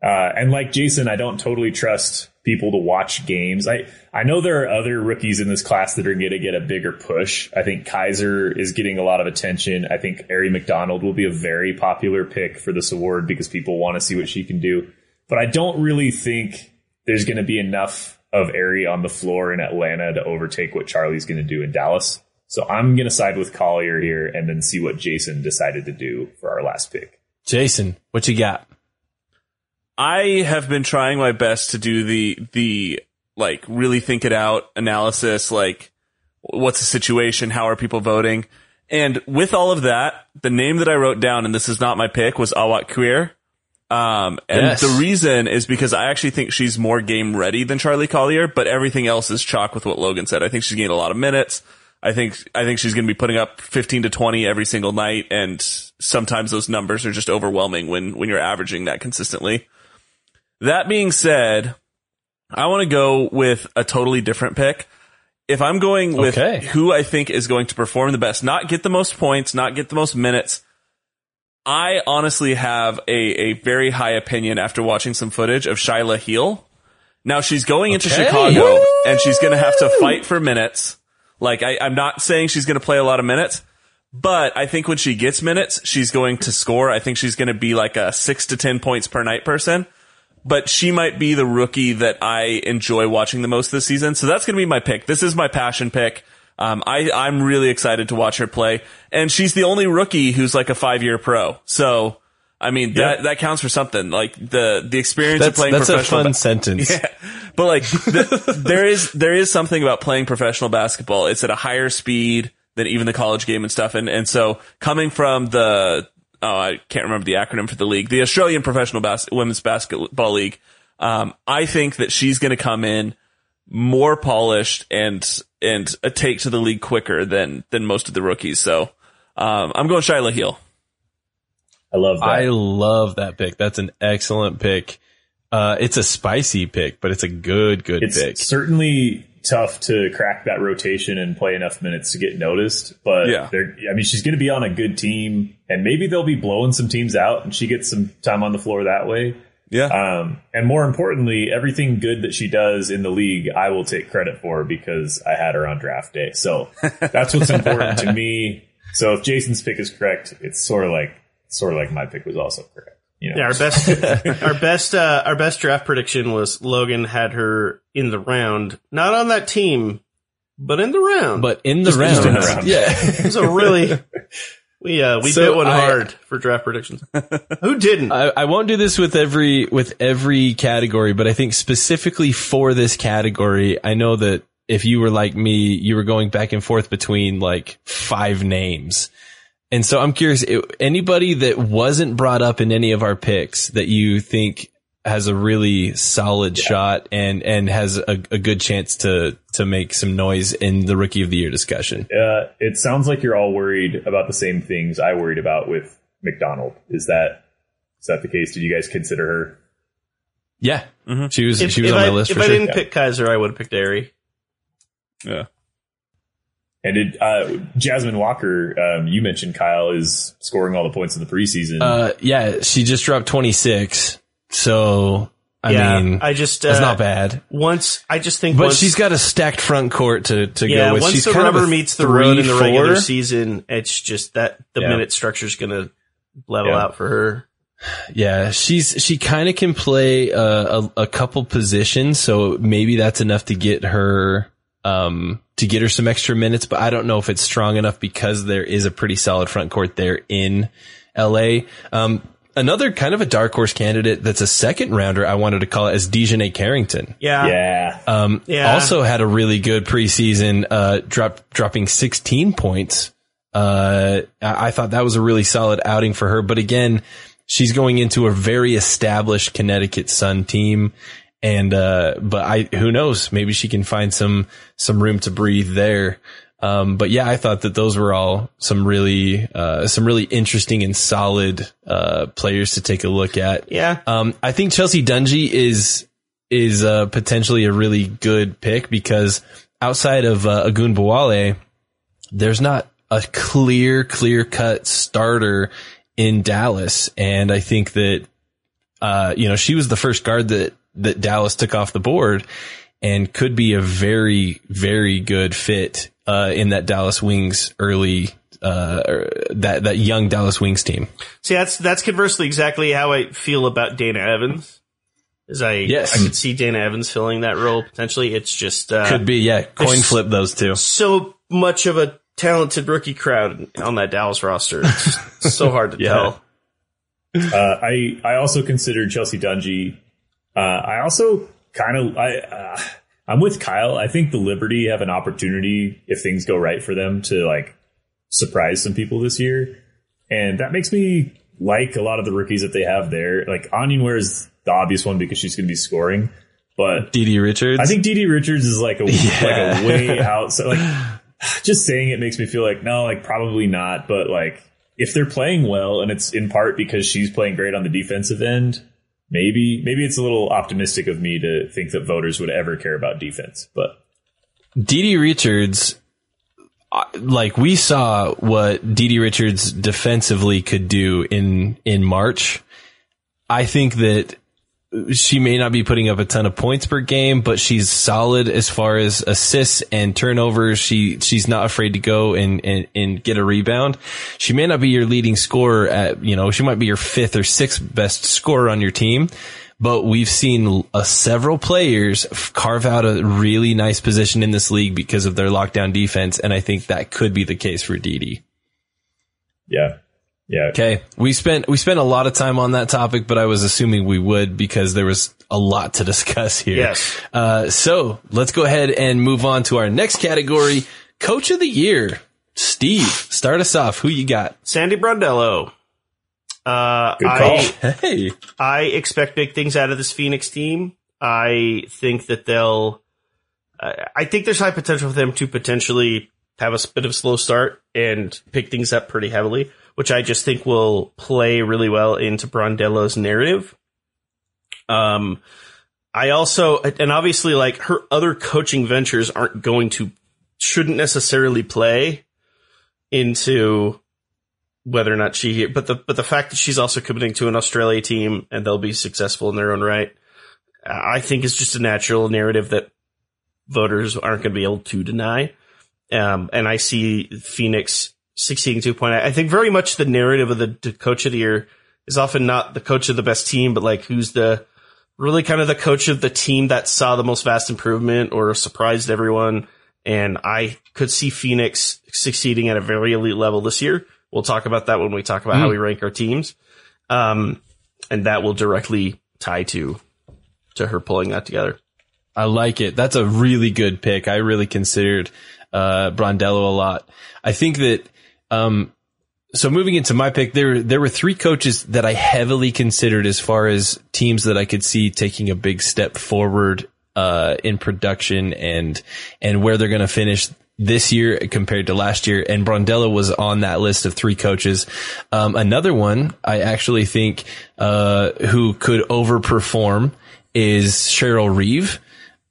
Uh, and like Jason, I don't totally trust people to watch games. I I know there are other rookies in this class that are going to get a bigger push. I think Kysre is getting a lot of attention. I think Aari McDonald will be a very popular pick for this award because people want to see what she can do. But I don't really think there's going to be enough of Aari on the floor in Atlanta to overtake what Charlie's going to do in Dallas. So I'm going to side with Collier here and then see what Jason decided to do for our last pick. Jason, what you got? I have been trying my best to do the the like really think it out analysis, like what's the situation, how are people voting, and with all of that, the name that I wrote down, and this is not my pick, was Awak Kuier. Um, and Yes. the reason is because I actually think she's more game ready than Charlie Collier, but everything else is chalk with what Logan said. I think she's getting a lot of minutes. I think I think she's going to be putting up 15 to 20 every single night, and sometimes those numbers are just overwhelming when when you're averaging that consistently. That being said, I want to go with a totally different pick. if I'm going with Okay. who I think is going to perform the best, not get the most points, not get the most minutes, I honestly have a, a very high opinion after watching some footage of Shyla Heal. Now she's going into Okay. Chicago and she's going to have to fight for minutes. Like I, I'm not saying she's going to play a lot of minutes, but I think when she gets minutes, she's going to score. I think she's going to be like a six to 10 points per night person. But she might be the rookie that I enjoy watching the most this season. So that's going to be my pick. This is my passion pick. Um, I, I'm really excited to watch her play. And she's the only rookie who's like a five year pro. So, I mean, that, that counts for something. Like the, the experience of That's playing that's a fun ba- sentence. yeah. But like, the, there is, there is something about playing professional basketball. It's at a higher speed than even the college game and stuff. And, and so coming from the, oh, I can't remember the acronym for the league, the Australian Professional Bas- Women's Basketball League. Um, I think that she's going to come in more polished and, and a take to the league quicker than, than most of the rookies. So, um, I'm going Shyla Heal. I love that. I love that pick. That's an excellent pick. Uh, it's a spicy pick, but it's a good, good it's pick. certainly tough to crack that rotation and play enough minutes to get noticed. But Yeah. they're, I mean, she's going to be on a good team, and maybe they'll be blowing some teams out, and she gets some time on the floor that way. Yeah. Um, and more importantly, everything good that she does in the league, I will take credit for because I had her on draft day. So that's what's important to me. So if Jason's pick is correct, it's sort of like sort of like my pick was also correct. You know, Yeah, our best, our best, uh, our best draft prediction was Logan had her in the round, not on that team, but in the round. but in the Just- round, just in the round. yeah. it was a really, we uh, we So bit one I- hard for draft predictions. Who didn't? I, I won't do this with every with every category, but I think specifically for this category, I know that if you were like me, you were going back and forth between like five names. And so I'm curious, anybody that wasn't brought up in any of our picks that you think has a really solid shot and, and has a, a good chance to, to make some noise in the rookie of the year discussion. uh, it sounds like you're all worried about the same things I worried about with McDonald. Is that is that the case? Did you guys consider her? Yeah. She was, if she was on I, my list if for I sure. didn't pick Kysre, I would have picked Aari. Yeah. And did uh, Jasmine Walker? Um, you mentioned Kyle is scoring all the points in the preseason. Uh, yeah, she just dropped 26. So, I yeah, mean, I just uh, that's not bad. Once I just think, But once, she's got a stacked front court to, to yeah. go with. Once She's the kind of rubber a meets the road in the regular season, it's just that the Yeah. minute structure is going to level Yeah. out for her. Yeah, she's she kind of can play uh, a, a couple positions, so maybe that's enough to get her um to get her some extra minutes. But I don't know if it's strong enough because there is a pretty solid front court there in L.A. Um, another kind of a dark horse candidate that's a second rounder. I wanted to call it as DiJonai Carrington. Yeah, yeah, Um, Yeah. also had a really good preseason, uh, drop, dropping 16 points. Uh, I, I thought that was a really solid outing for her. But again, she's going into a very established Connecticut Sun team. And, uh, but I, who knows? Maybe she can find some, some room to breathe there. Um, but yeah, I thought that those were all some really, uh, some really interesting and solid, uh, players to take a look at. yeah. Um, I think Chelsea Dungee is is uh, potentially a really good pick because outside of uh, Ogunbowale, there's not a clear, clear cut starter in Dallas, and I think that uh, you know she was the first guard that that Dallas took off the board, and could be a very, very good fit uh, in that Dallas Wings early. Uh, that that young Dallas Wings team. See, that's that's conversely exactly how I feel about Dana Evans. Is I Yes. I could see Dana Evans filling that role potentially. It's just uh, Could be, yeah. Coin flip those two. so much of a talented rookie crowd on that Dallas roster. It's so hard to Yeah. tell. Uh, I I also considered Chelsea Dungee. Uh, I also kind of I uh, I'm with Kyle. I think the Liberty have an opportunity if things go right for them to like surprise some people this year, and that makes me like a lot of the rookies that they have there. Like Onyenwere is the obvious one because she's going to be scoring, but DiDi Richards. I think Dee Richards is like a Yeah. like a way out. So like just saying it makes me feel like no, like probably not. But like if they're playing well, and it's in part because she's playing great on the defensive end, maybe maybe it's a little optimistic of me to think that voters would ever care about defense. But Dee Richards, uh, like we saw what Dee Richards defensively could do in in March. I think that she may not be putting up a ton of points per game, but she's solid as far as assists and turnovers. She she's not afraid to go and, and, and get a rebound. She may not be your leading scorer at you know she might be your fifth or sixth best scorer on your team, but we've seen uh, several players carve out a really nice position in this league because of their lockdown defense, and I think that could be the case for Dee. Yeah. Yeah. Okay. We spent, we spent a lot of time on that topic, but I was assuming we would because there was a lot to discuss here. Yes. Uh, so let's go ahead and move on to our next category. Coach of the year. Steve, start us off. Who you got? Sandy Brondello. Uh, Good I. Hey. I expect big things out of this Phoenix team. I think that they'll. Uh, I think there's high potential for them to potentially have a bit of a slow start and pick things up pretty heavily, which I just think will play really well into Brondello's narrative. Um, I also, and obviously, like her other coaching ventures aren't going to, shouldn't necessarily play into whether or not she but the but the fact that she's also committing to an Australia team and they'll be successful in their own right, I think is just a natural narrative that voters aren't going to be able to deny. Um, and I see Phoenix succeeding to a point. I think very much the narrative of the, the coach of the year is often not the coach of the best team, but like who's the really kind of the coach of the team that saw the most vast improvement or surprised everyone. And I could see Phoenix succeeding at a very elite level this year. We'll talk about that when we talk about how we rank our teams. Um, and that will directly tie to, to her pulling that together. I like it. That's a really good pick. I really considered uh, Brondello a lot. I think that um, so moving into my pick, there there were three coaches that I heavily considered as far as teams that I could see taking a big step forward uh, in production and and where they're going to finish this year compared to last year. And Brondello was on that list of three coaches. Um, another one I actually think uh, who could overperform is Cheryl Reeve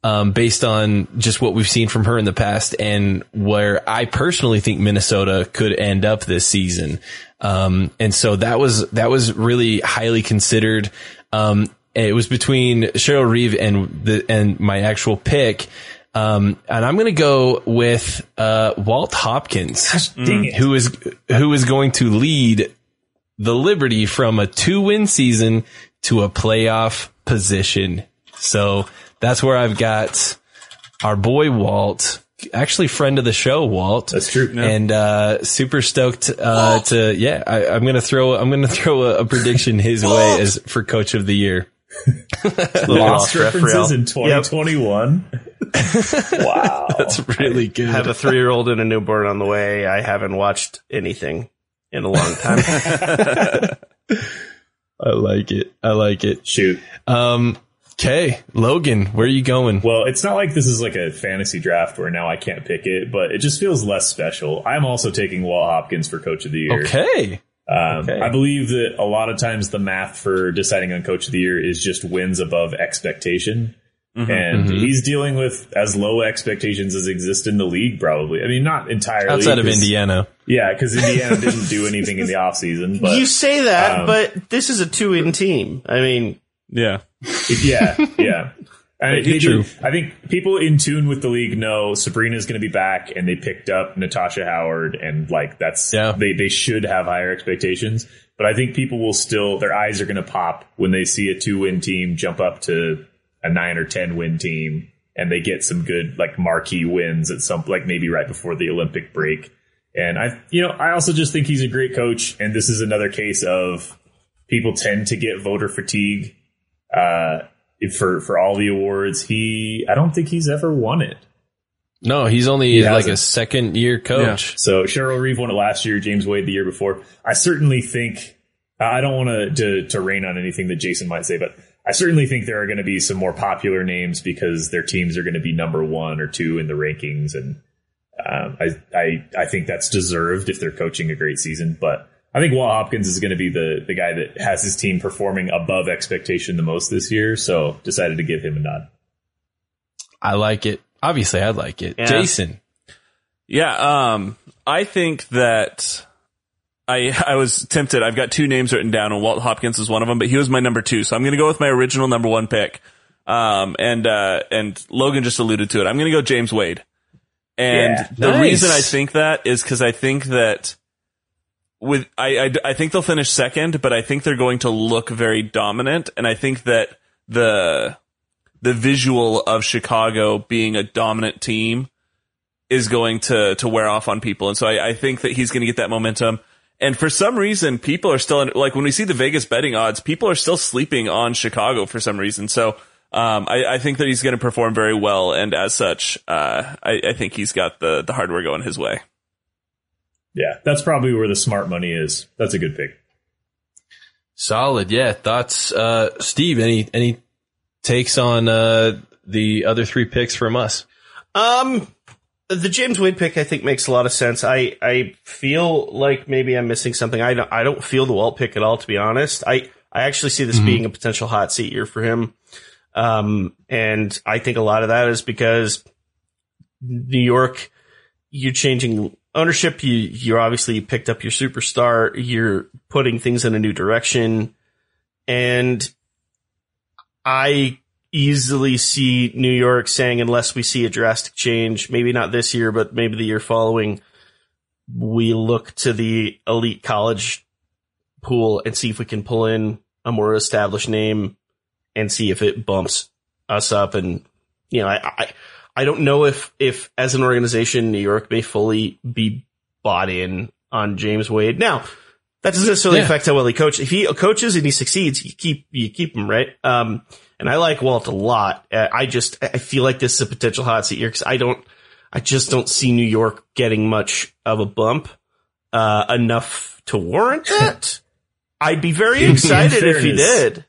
um, based on just what we've seen from her in the past and where I personally think Minnesota could end up this season. Um, and so that was, that was really highly considered. Um, it was between Cheryl Reeve and the, and my actual pick. Um, and I'm going to go with, uh, Walt Hopkins, Dang it. who is, who is going to lead the Liberty from a two win season to a playoff position. So that's where I've got our boy Walt, actually friend of the show, Walt. That's true. Yeah. And, uh, super stoked, uh, to, yeah, I, I'm going to throw, I'm going to throw a, a prediction his way as for coach of the year. Lost references in Yep. 2021. wow. That's really good. have a three year old and a newborn on the way. I haven't watched anything in a long time. I like it. I like it. Shoot. Um, okay. Logan, where are you going? Well, it's not like this is like a fantasy draft where now I can't pick it, but it just feels less special. I'm also taking Walt Hopkins for Coach of the Year. Okay. Um, Okay. I believe that a lot of times the math for deciding on Coach of the Year is just wins above expectation. And he's dealing with as low expectations as exist in the league, probably. I mean, not entirely. Outside of Indiana. Yeah, because Indiana didn't do anything in the offseason. But you say that, um, but this is a two in team. I mean, Yeah. yeah, yeah. I, mean, they True. did- I think people in tune with the league know Sabrina's going to be back, and they picked up Natasha Howard, and like that's Yeah. they they should have higher expectations. But I think people will still their eyes are going to pop when they see a two win team jump up to a nine or ten win team, and they get some good like marquee wins at some like maybe right before the Olympic break. And I, you know, I also just think he's a great coach, and this is another case of people tend to get voter fatigue uh, for for all the awards. He, I don't think he's ever won it. No, he's only like a second year coach. So Cheryl Reeve won it last year. James Wade the year before. I certainly think I don't want to to to rain on anything that Jason might say, but I certainly think there are going to be some more popular names because their teams are going to be number one or two in the rankings, and um, I I I think that's deserved if they're coaching a great season, but. I think Walt Hopkins is going to be the, the guy that has his team performing above expectation the most this year, so decided to give him a nod. I like it. obviously I like it. Yeah. Jason. Yeah, um, I think that I I was tempted. I've got two names written down, and Walt Hopkins is one of them, but he was my number two, so I'm going to go with my original number one pick. Um, and uh, and Logan just alluded to it. I'm going to go James Wade, and Yeah. the Nice. reason I think that is because I think that with I, I I think they'll finish second, but I think they're going to look very dominant, and I think that the the visual of Chicago being a dominant team is going to to wear off on people, and so I, I think that he's going to get that momentum. And for some reason, people are still like when we see the Vegas betting odds, people are still sleeping on Chicago for some reason. So um, I, I think that he's going to perform very well, and as such, uh, I, I think he's got the the hardware going his way. Yeah, that's probably where the smart money is. That's a good pick. Solid. Yeah. Thoughts, uh, Steve, any, any takes on, uh, the other three picks from us? Um, the James Wade pick I think makes a lot of sense. I I feel like maybe I'm missing something. I don't I don't feel the Walt pick at all, to be honest. I I actually see this being a potential hot seat year for him. Um, and I think a lot of that is because New York, you're changing ownership. You you're obviously picked up your superstar. You're putting things in a new direction, and I easily see New York saying, unless we see a drastic change, maybe not this year, but maybe the year following, we look to the elite college pool and see if we can pull in a more established name and see if it bumps us up. And, you know, I, I, I don't know if, if as an organization, New York may fully be bought in on James Wade. Now, that doesn't necessarily Yeah. affect how well he coaches. If he coaches and he succeeds, you keep, you keep him, right? Um, and I like Walt a lot. Uh, I just, I feel like this is a potential hot seat year because I don't, I just don't see New York getting much of a bump, uh, enough to warrant that. I'd be very excited if he did.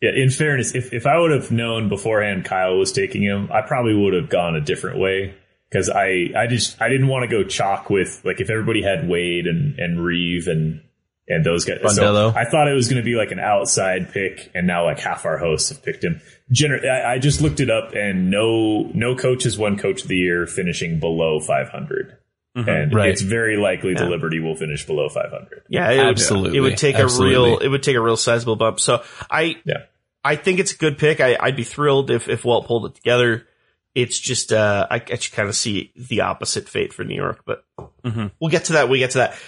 Yeah, in fairness, if, if I would have known beforehand Kyle was taking him, I probably would have gone a different way. Cause I, I just, I didn't want to go chalk with, like, if everybody had Wade and, and Reeve and, and those guys. So I thought it was going to be like an outside pick and now like half our hosts have picked him. Gener- I, I just looked it up and no, no coach has won coach of the year finishing below 500. And Right. it's very likely the Liberty will finish below 500. Yeah, it would, Absolutely. it would take Absolutely. a real, it would take a real sizable bump. So I, Yeah. I think it's a good pick. I, I'd be thrilled if, if Walt pulled it together. It's just, uh, I, I just kind of see the opposite fate for New York, but Mhm. we'll get to that. We get to that.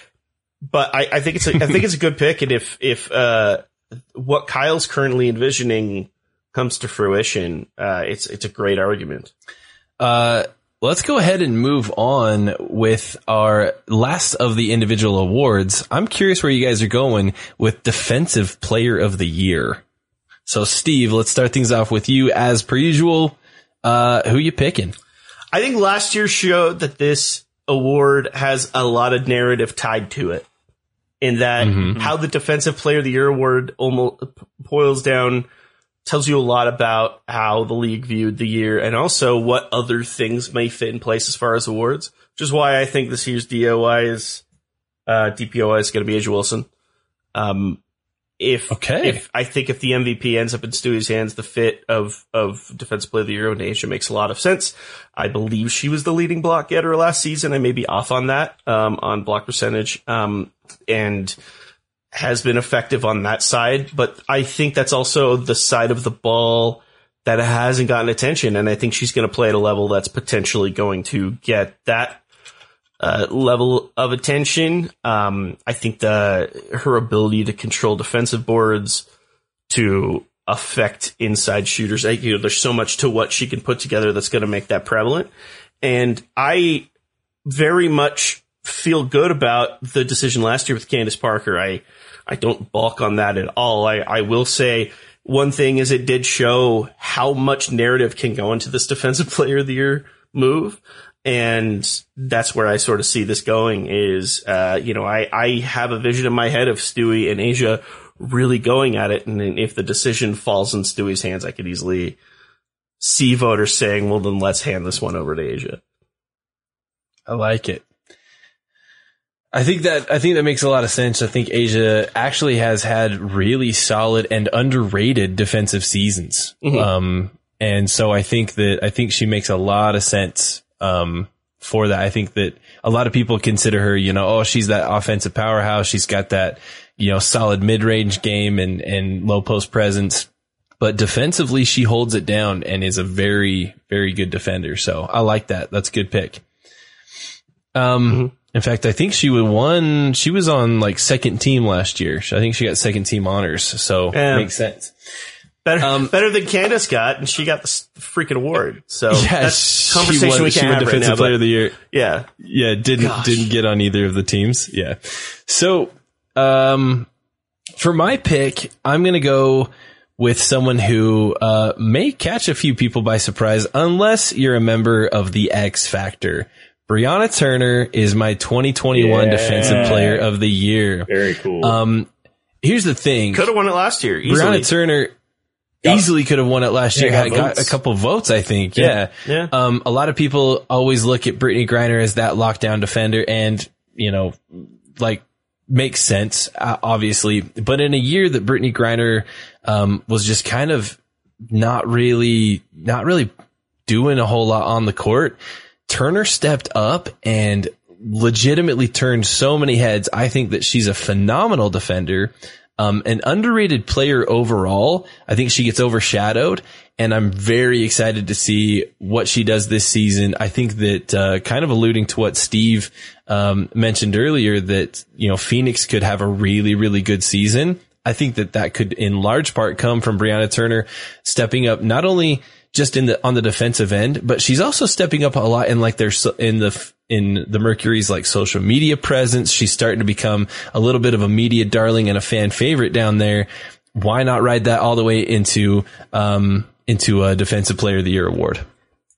But I, I think it's a, I think it's a good pick. And if, if, uh, what Kyle's currently envisioning comes to fruition, uh, it's, it's a great argument. Uh, let's go ahead and move on with our last of the individual awards. I'm curious where you guys are going with defensive player of the year. So Steve, let's start things off with you as per usual. Uh, who you picking? I think last year showed that this award has a lot of narrative tied to it. In that how the defensive player of the year award almost boils down tells you a lot about how the league viewed the year and also what other things may fit in place as far as awards, which is why I think this year's DOI is, uh, DPOY is going to be A'ja Wilson. Um, if, Okay. if I think if the MVP ends up in Stewie's hands, the fit of, of defensive player of the year in A'ja makes a lot of sense. I believe she was the leading block getter last season. I may be off on that, um, on block percentage. Um, and, has been effective on that side, but I think that's also the side of the ball that hasn't gotten attention. And I think she's going to play at a level that's potentially going to get that uh, level of attention. Um, I think the her ability to control defensive boards, to affect inside shooters, I- you know, there's so much to what she can put together that's going to make that prevalent. And I very much feel good about the decision last year with Candace Parker. I I don't balk on that at all. I, I will say one thing is it did show how much narrative can go into this defensive player of the year move. And that's where I sort of see this going is, uh, you know, I, I have a vision in my head of Stewie and A'ja really going at it. And then if the decision falls in Stewie's hands, I could easily see voters saying, well, then let's hand this one over to A'ja. I like it. I think that I think that makes a lot of sense. I think A'ja actually has had really solid and underrated defensive seasons. Mhm. Um, and so I think that I think she makes a lot of sense um, for that. I think that a lot of people consider her, you know, oh, she's that offensive powerhouse. She's got that, you know, solid mid range game and and low post presence. But defensively, she holds it down and is a very, very good defender. So I like that. That's a good pick. Um, Mm-hmm. In fact, I think she would won. She was on like second team last year. I think she got second team honors. So Yeah. makes sense. Better, Um, better than Candace got, and she got the freaking award. So Yeah, that's she conversation won- we she can't won have right defensive now. player but of the year. yeah, Yeah, didn't Gosh. didn't get on either of the teams. Yeah. So, um, for my pick, I'm gonna go with someone who uh, may catch a few people by surprise, unless you're a member of the X Factor. Brianna Turner is my 2021 Yeah. Defensive Player of the Year. Very cool. Um, here's the thing: could have won it last year. Easily. Brianna Turner Got- easily could have won it last Yeah, year. got Had got a couple votes, I think. Yeah. Yeah. Um, a lot of people always look at Brittney Griner as that lockdown defender and, you know, like makes sense, uh, obviously. But in a year that Brittney Griner, um, was just kind of not really, not really doing a whole lot on the court, Turner stepped up and legitimately turned so many heads. I think that she's a phenomenal defender. Um, an underrated player overall. I think she gets overshadowed and I'm very excited to see what she does this season. I think that, uh, kind of alluding to what Steve, um, mentioned earlier that, you know, Phoenix could have a really, really good season. I think that that could in large part come from Brianna Turner stepping up not only just in the on the defensive end, but she's also stepping up a lot in like their in the in the Mercury's like social media presence. She's starting to become a little bit of a media darling and a fan favorite down there. Why not ride that all the way into um into a defensive player of the year award?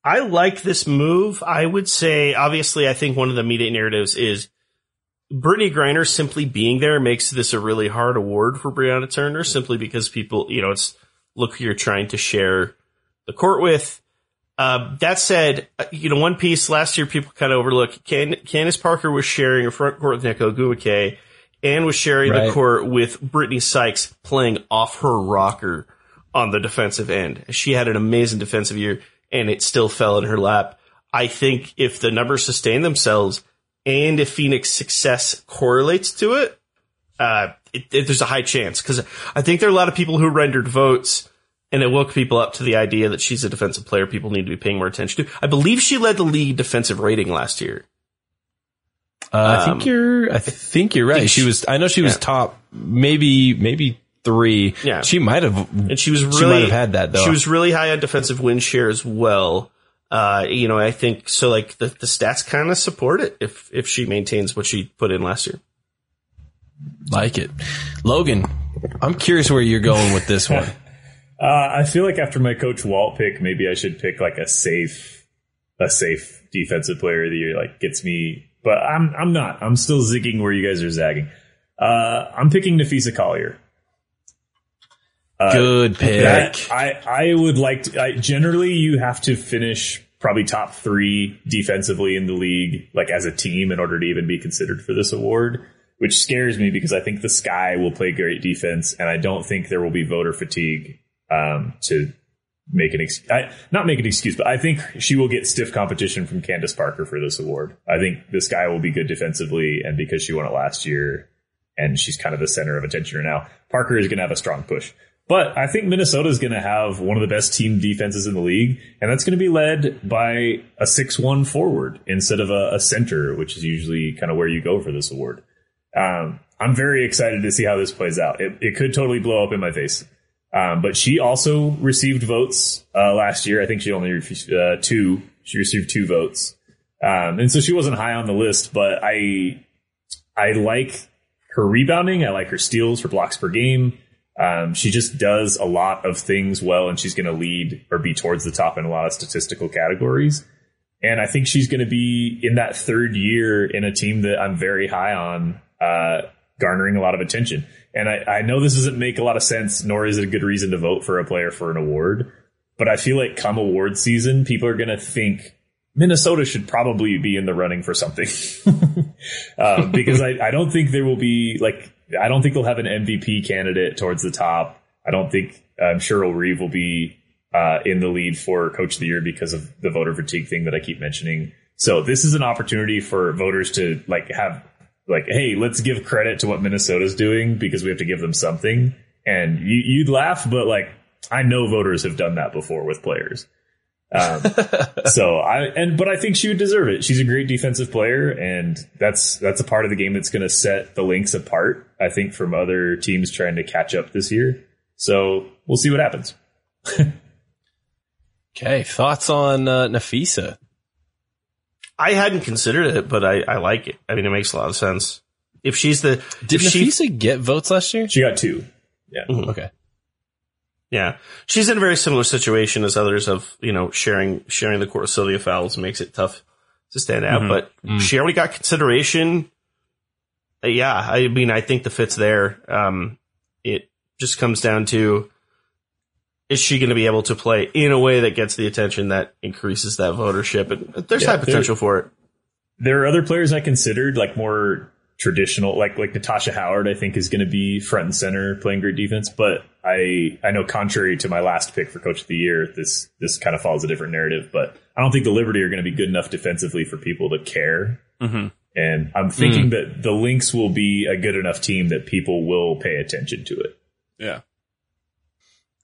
I like this move. I would say, obviously, I think one of the media narratives is Brittney Griner simply being there makes this a really hard award for Brianna Turner, simply because people, you know, it's look you're trying to share the court with. Uh, that said, uh, you know, one piece last year people kind of overlook. Can- Candace Parker was sharing a front court with Nneka Ogwumike and was sharing Right. the court with Brittney Sykes playing off her rocker on the defensive end. She had an amazing defensive year and it still fell in her lap. I think if the numbers sustain themselves and if Phoenix success correlates to it, uh, it, it- there's a high chance because I think there are a lot of people who rendered votes and it woke people up to the idea that she's a defensive player people need to be paying more attention to. I believe she led the league defensive rating last year. Uh, I think Um, you're I think you're right. think She she- was I know she was yeah. top maybe maybe 3. Yeah. She might have And she was really, She might have had that, though. She was really high on defensive win share as well. Uh, you know, I think so like the, the stats kind of support it if, if she maintains what she put in last year. like it. Logan, I'm curious where you're going with this one. Uh, I feel like after my coach Walt pick, maybe I should pick like a safe, a safe defensive player of the year. Like gets me, but I'm I'm not. I'm still zigging where you guys are zagging. Uh, I'm picking Napheesa Collier. Uh, Good pick. I I would like to. I, generally, you have to finish probably top three defensively in the league, like as a team, in order to even be considered for this award. Which scares me because I think the Sky will play great defense, and I don't think there will be voter fatigue um, to make an ex- I, not make an excuse, but I think she will get stiff competition from Candace Parker for this award. I think this guy will be good defensively, and because she won it last year, and she's kind of the center of attention right now, Parker is going to have a strong push. But I think Minnesota is going to have one of the best team defenses in the league, and that's going to be led by a six-one forward instead of a, a center, which is usually kind of where you go for this award. Um, I'm very excited to see how this plays out. It, it could totally blow up in my face. Um, but she also received votes uh, last year. I think she only received uh, two. She received two votes, um, and so she wasn't high on the list. But I, I like her rebounding. I like her steals, her blocks per game. Um, she just does a lot of things well, and she's going to lead or be towards the top in a lot of statistical categories. And I think she's going to be in that third year in a team that I'm very high on, uh, garnering a lot of attention. And I, I know this doesn't make a lot of sense, nor is it a good reason to vote for a player for an award. But I feel like come award season, people are going to think Minnesota should probably be in the running for something. um, because I, I don't think there will be like, I don't think they'll have an MVP candidate towards the top. I don't think, I'm sure Reeve will be uh, in the lead for Coach of the Year because of the voter fatigue thing that I keep mentioning. So this is an opportunity for voters to like have like, hey, let's give credit to what Minnesota's doing because we have to give them something. And you, you'd laugh, but like I know voters have done that before with players. Um, so I and but I think she would deserve it. She's a great defensive player, and that's that's a part of the game that's going to set the Lynx apart. I think from other teams trying to catch up this year. So we'll see what happens. Okay, thoughts on uh, Napheesa? I hadn't considered it, but I, I like it. I mean, it makes a lot of sense. If she's the Did if she, Napheesa get votes last year? She got two. Yeah. Okay. yeah, she's in a very similar situation as others of you know sharing sharing the court with Sylvia Fowles makes it tough to stand out. But she already got consideration. Uh, Yeah, I mean, I think the fit's there. Um, it just comes down to is she going to be able to play in a way that gets the attention that increases that votership, and uh, there's Yeah, high potential for it. There are other players I considered like more traditional, like like Natasha Howard. I think is going to be front and center playing great defense. But I I know contrary to my last pick for Coach of the Year, this this kind of follows a different narrative. But I don't think the Liberty are going to be good enough defensively for people to care. Mm-hmm. And I'm thinking mm. that the Lynx will be a good enough team that people will pay attention to it. Yeah.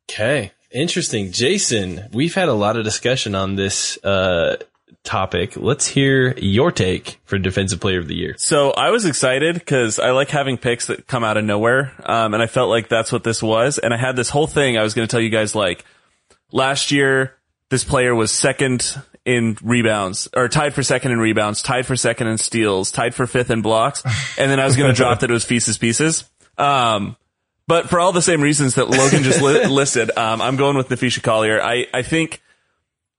Okay, interesting. Jason, we've had a lot of discussion on this uh, topic. Let's hear your take for Defensive Player of the Year. So I was excited because I like having picks that come out of nowhere. Um, and I felt like that's what this was. And I had this whole thing I was going to tell you guys like last year, this player was second in rebounds or tied for second in rebounds, tied for second in steals, tied for fifth in blocks. And then I was going to drop that it was Feasts Pieces. Um, but for all the same reasons that Logan just li- listed, um, I'm going with Napheesa Collier. I, I think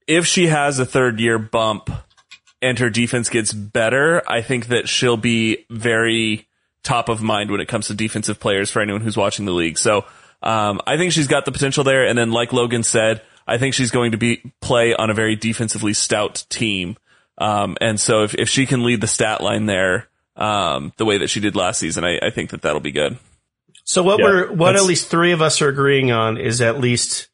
if she has a third year bump and her defense gets better, I think that she'll be very top of mind when it comes to defensive players for anyone who's watching the league. So, um, I think she's got the potential there. And then, like Logan said, I think she's going to be play on a very defensively stout team. Um, and so if, if she can lead the stat line there, um, the way that she did last season, I, I think that that'll be good. So what Yeah, we're what at least three of us are agreeing on is at least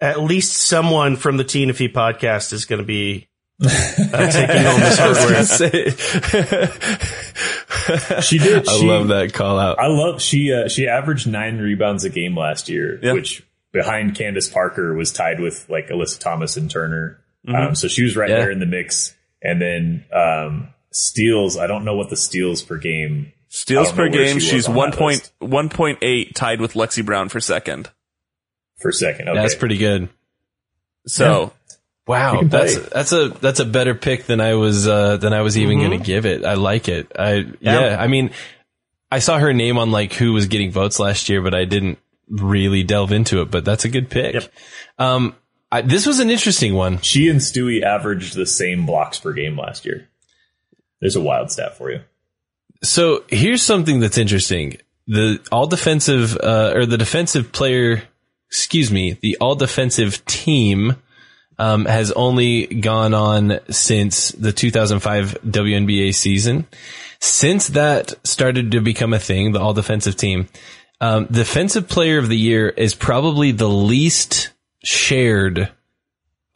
at least someone from the Tina Fee podcast is going to be uh, taking home this hardware. She did. I she, love that call out. I love she uh, she averaged nine rebounds a game last year, Yeah. which behind Candace Parker was tied with like Alyssa Thomas and Turner. Um, so she was right Yeah. there in the mix. And then um, steals. I don't know what the steals per game. Steals per game, she she's on one that point list. one point eight, tied with Lexie Brown for second. for second. Okay. That's pretty good. So Wow, that's that's a that's a better pick than I was uh, than I was even going to give it. I like it. I yeah. I mean, I saw her name on like who was getting votes last year, but I didn't really delve into it. But that's a good pick. Yep. Um, I, this was an interesting one. She and Stewie averaged the same blocks per game last year. There's a wild stat for you. So here's something that's interesting. The all defensive, uh, or the defensive player, excuse me, the all defensive team, um, has only gone on since the 2005 WNBA season. Since that started to become a thing, the all defensive team, um, defensive player of the year is probably the least shared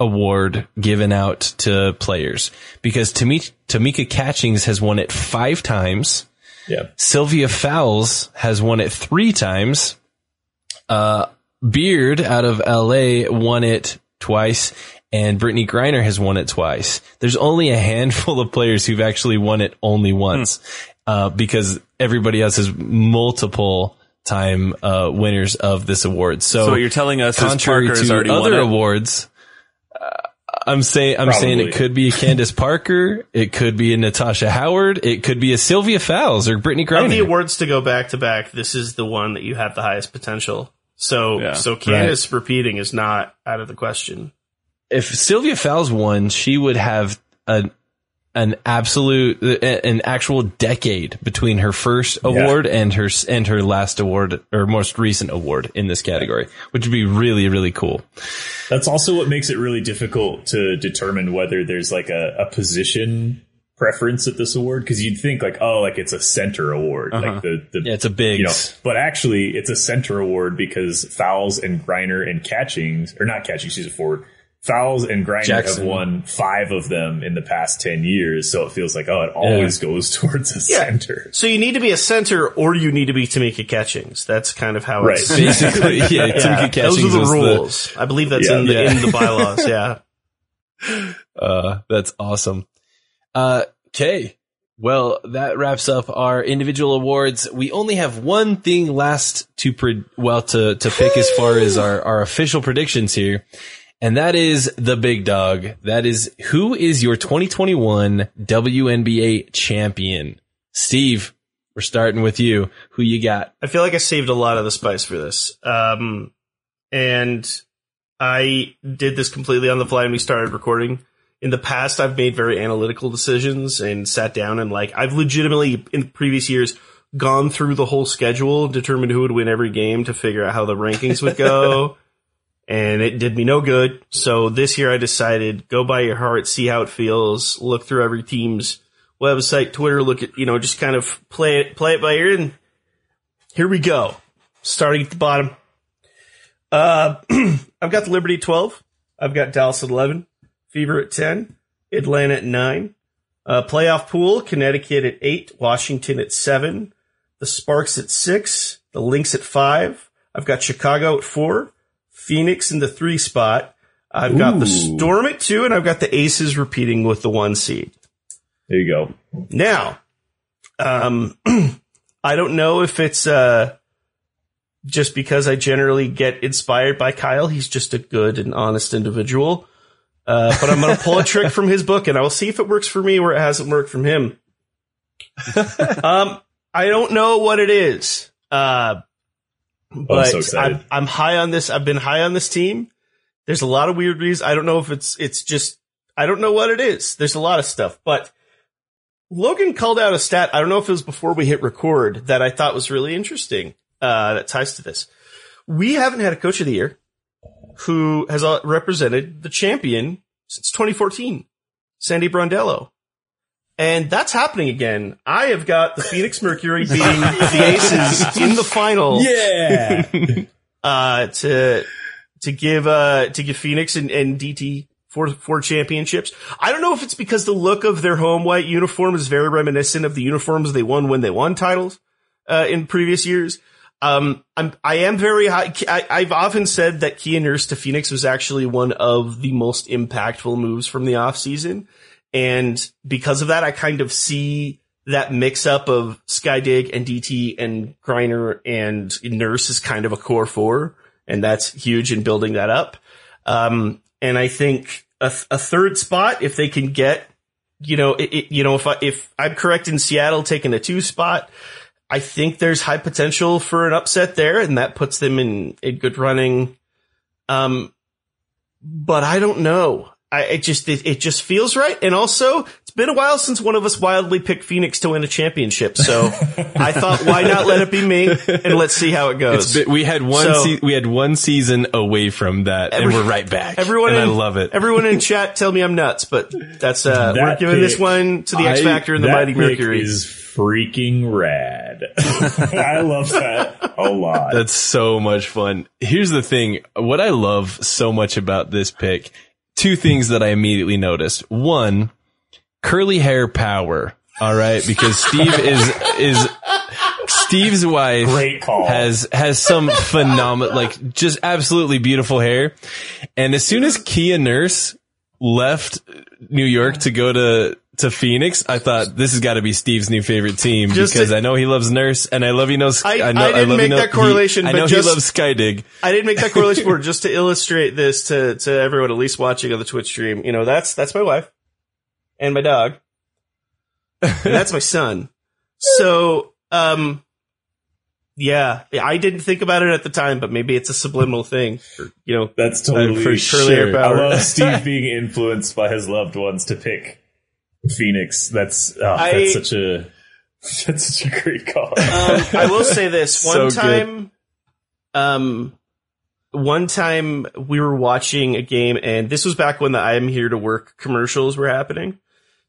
award given out to players because Tamika, Tamika Catchings has won it five times. Yeah. Sylvia Fowles has won it three times. Uh, Beard out of LA won it twice and Brittney Griner has won it twice. There's only a handful of players who've actually won it only once, uh, because everybody else is multiple time, uh, winners of this award. So, So what you're telling us is contrary Parker has to already won other awards, I'm saying, I'm saying it could be a Candace Parker. It could be a Natasha Howard. It could be a Sylvia Fowles or Brittney Of the awards to go back to back, this is the one that you have the highest potential. So Yeah. so Candace repeating is not out of the question. if Sylvia Fowles won, she would have an an absolute an actual decade between her first award and her and her last award or most recent award in this category, which would be really really cool. That's also what makes it really difficult to determine whether there's like a, a position preference at this award because you'd think like, oh, like it's a center award, Uh-huh. like the, the Yeah, it's a big. you know, but actually it's a center award because Fowles and Griner and Catchings, or not catching she's a forward. Fowles and Griner Jackson. have won five of them in the past 10 years. So it feels like, oh, it always goes towards a Yeah. center. So you need to be a center or you need to be Tamika Catchings. That's kind of how Right. it's Basically, yeah. Yeah, Timothy those Catchings are the was rules. I believe that's Yeah. in the Yeah. in the bylaws. Yeah. Uh, that's awesome. Uh, okay. Well, that wraps up our individual awards. We only have one thing last to pre- well to to pick as far as our our official predictions here, and that is the big dog. That is who is your 2021 WNBA champion? Steve, we're starting with you. Who you got? I feel like I saved a lot of the spice for this. Um, and I did this completely on the fly when we started recording. In the past, I've made very analytical decisions and sat down and like, I've legitimately in previous years gone through the whole schedule, determined who would win every game to figure out how the rankings would go. and it did me no good. So this year I decided go by your heart, see how it feels, look through every team's website, Twitter, look at, you know, just kind of play it, play it by ear and here we go. Starting at the bottom. Uh, I've got the Liberty at 12. I've got Dallas at 11. Fever at 10. Atlanta at 9. Uh, playoff pool, Connecticut at 8. Washington at 7. The Sparks at 6. The Lynx at 5. I've got Chicago at 4. Phoenix in the 3 spot. I've got the Ooh. Storm at 2. And I've got the Aces repeating with the 1 seed. There you go. Now, um, I don't know if it's uh, just because I generally get inspired by Kyle. He's just a good and honest individual. Uh, but I'm going to pull a trick from his book, and I will see if it works for me or it hasn't worked from him. um, I don't know what it is, uh, but so. I'm, I'm high on this. I've been high on this team. There's a lot of weird reasons. I don't know if it's it's just I don't know what it is. There's a lot of stuff, but Logan called out a stat. I don't know if it was before we hit record that I thought was really interesting. Uh, that ties to this. We haven't had a coach of the year who has uh, represented the champion since 2014, Sandy Brondello. And that's happening again. I have got the Phoenix Mercury beating the Aces in the final Yeah. uh, to to give uh, to give Phoenix and, and DT four four championships. I don't know if it's because the look of their home white uniform is very reminiscent of the uniforms they won when they won titles uh, in previous years. Um, I'm I am very high. I, I've often said that Kia Nurse to Phoenix was actually one of the most impactful moves from the offseason. And because of that, I kind of see that mix up of Skydig and DT and Griner and Nurse is kind of a core four. And that's huge in building that up. Um, and I think a, a third spot, if they can get, you know, it, it- you know, if I, if I'm correct in Seattle taking a two spot, I think there's high potential for an upset there and that puts them in, in good running. Um, but I don't know. I, it just, it, it just feels right. And also it's been a while since one of us wildly picked Phoenix to win a championship. So I thought, why not let it be me and let's see how it goes. It's been, we had one So- se- we had one season away from that, Every- and we're right back. Everyone, and in, I love it. Everyone in chat tell me I'm nuts, but that's uh, we're That giving this one to the X Factor and the Mighty Mercury. is freaking rad. I love that a lot. That's so much fun. Here's the thing. What I love so much about this pick, two things that I immediately noticed. One, curly hair power. All right. Because Steve is, is, Steve's wife has, has some phenomenal, like just absolutely beautiful hair. And as soon as Kia Nurse left New York to go to, to Phoenix, I thought this has got to be Steve's new favorite team Just because to- I know he loves Nurse and I love he knows. I- I, know, I didn't love he make know- that correlation, he, I but know just- he loves Skydig. I didn't make that correlation for just to illustrate this to to everyone at least watching on the Twitch stream. You know, that's that's my wife and my dog, and that's my son. So, um, yeah, I didn't think about it at the time, but maybe it's a subliminal thing. For, you know, That's totally for sure. I love Steve being influenced by his loved ones to pick Phoenix. That's oh, I- that's such a that's such a great call. Um, I will say this one So good. time, um, one time we were watching a game, and this was back when the "I am here to work" commercials were happening.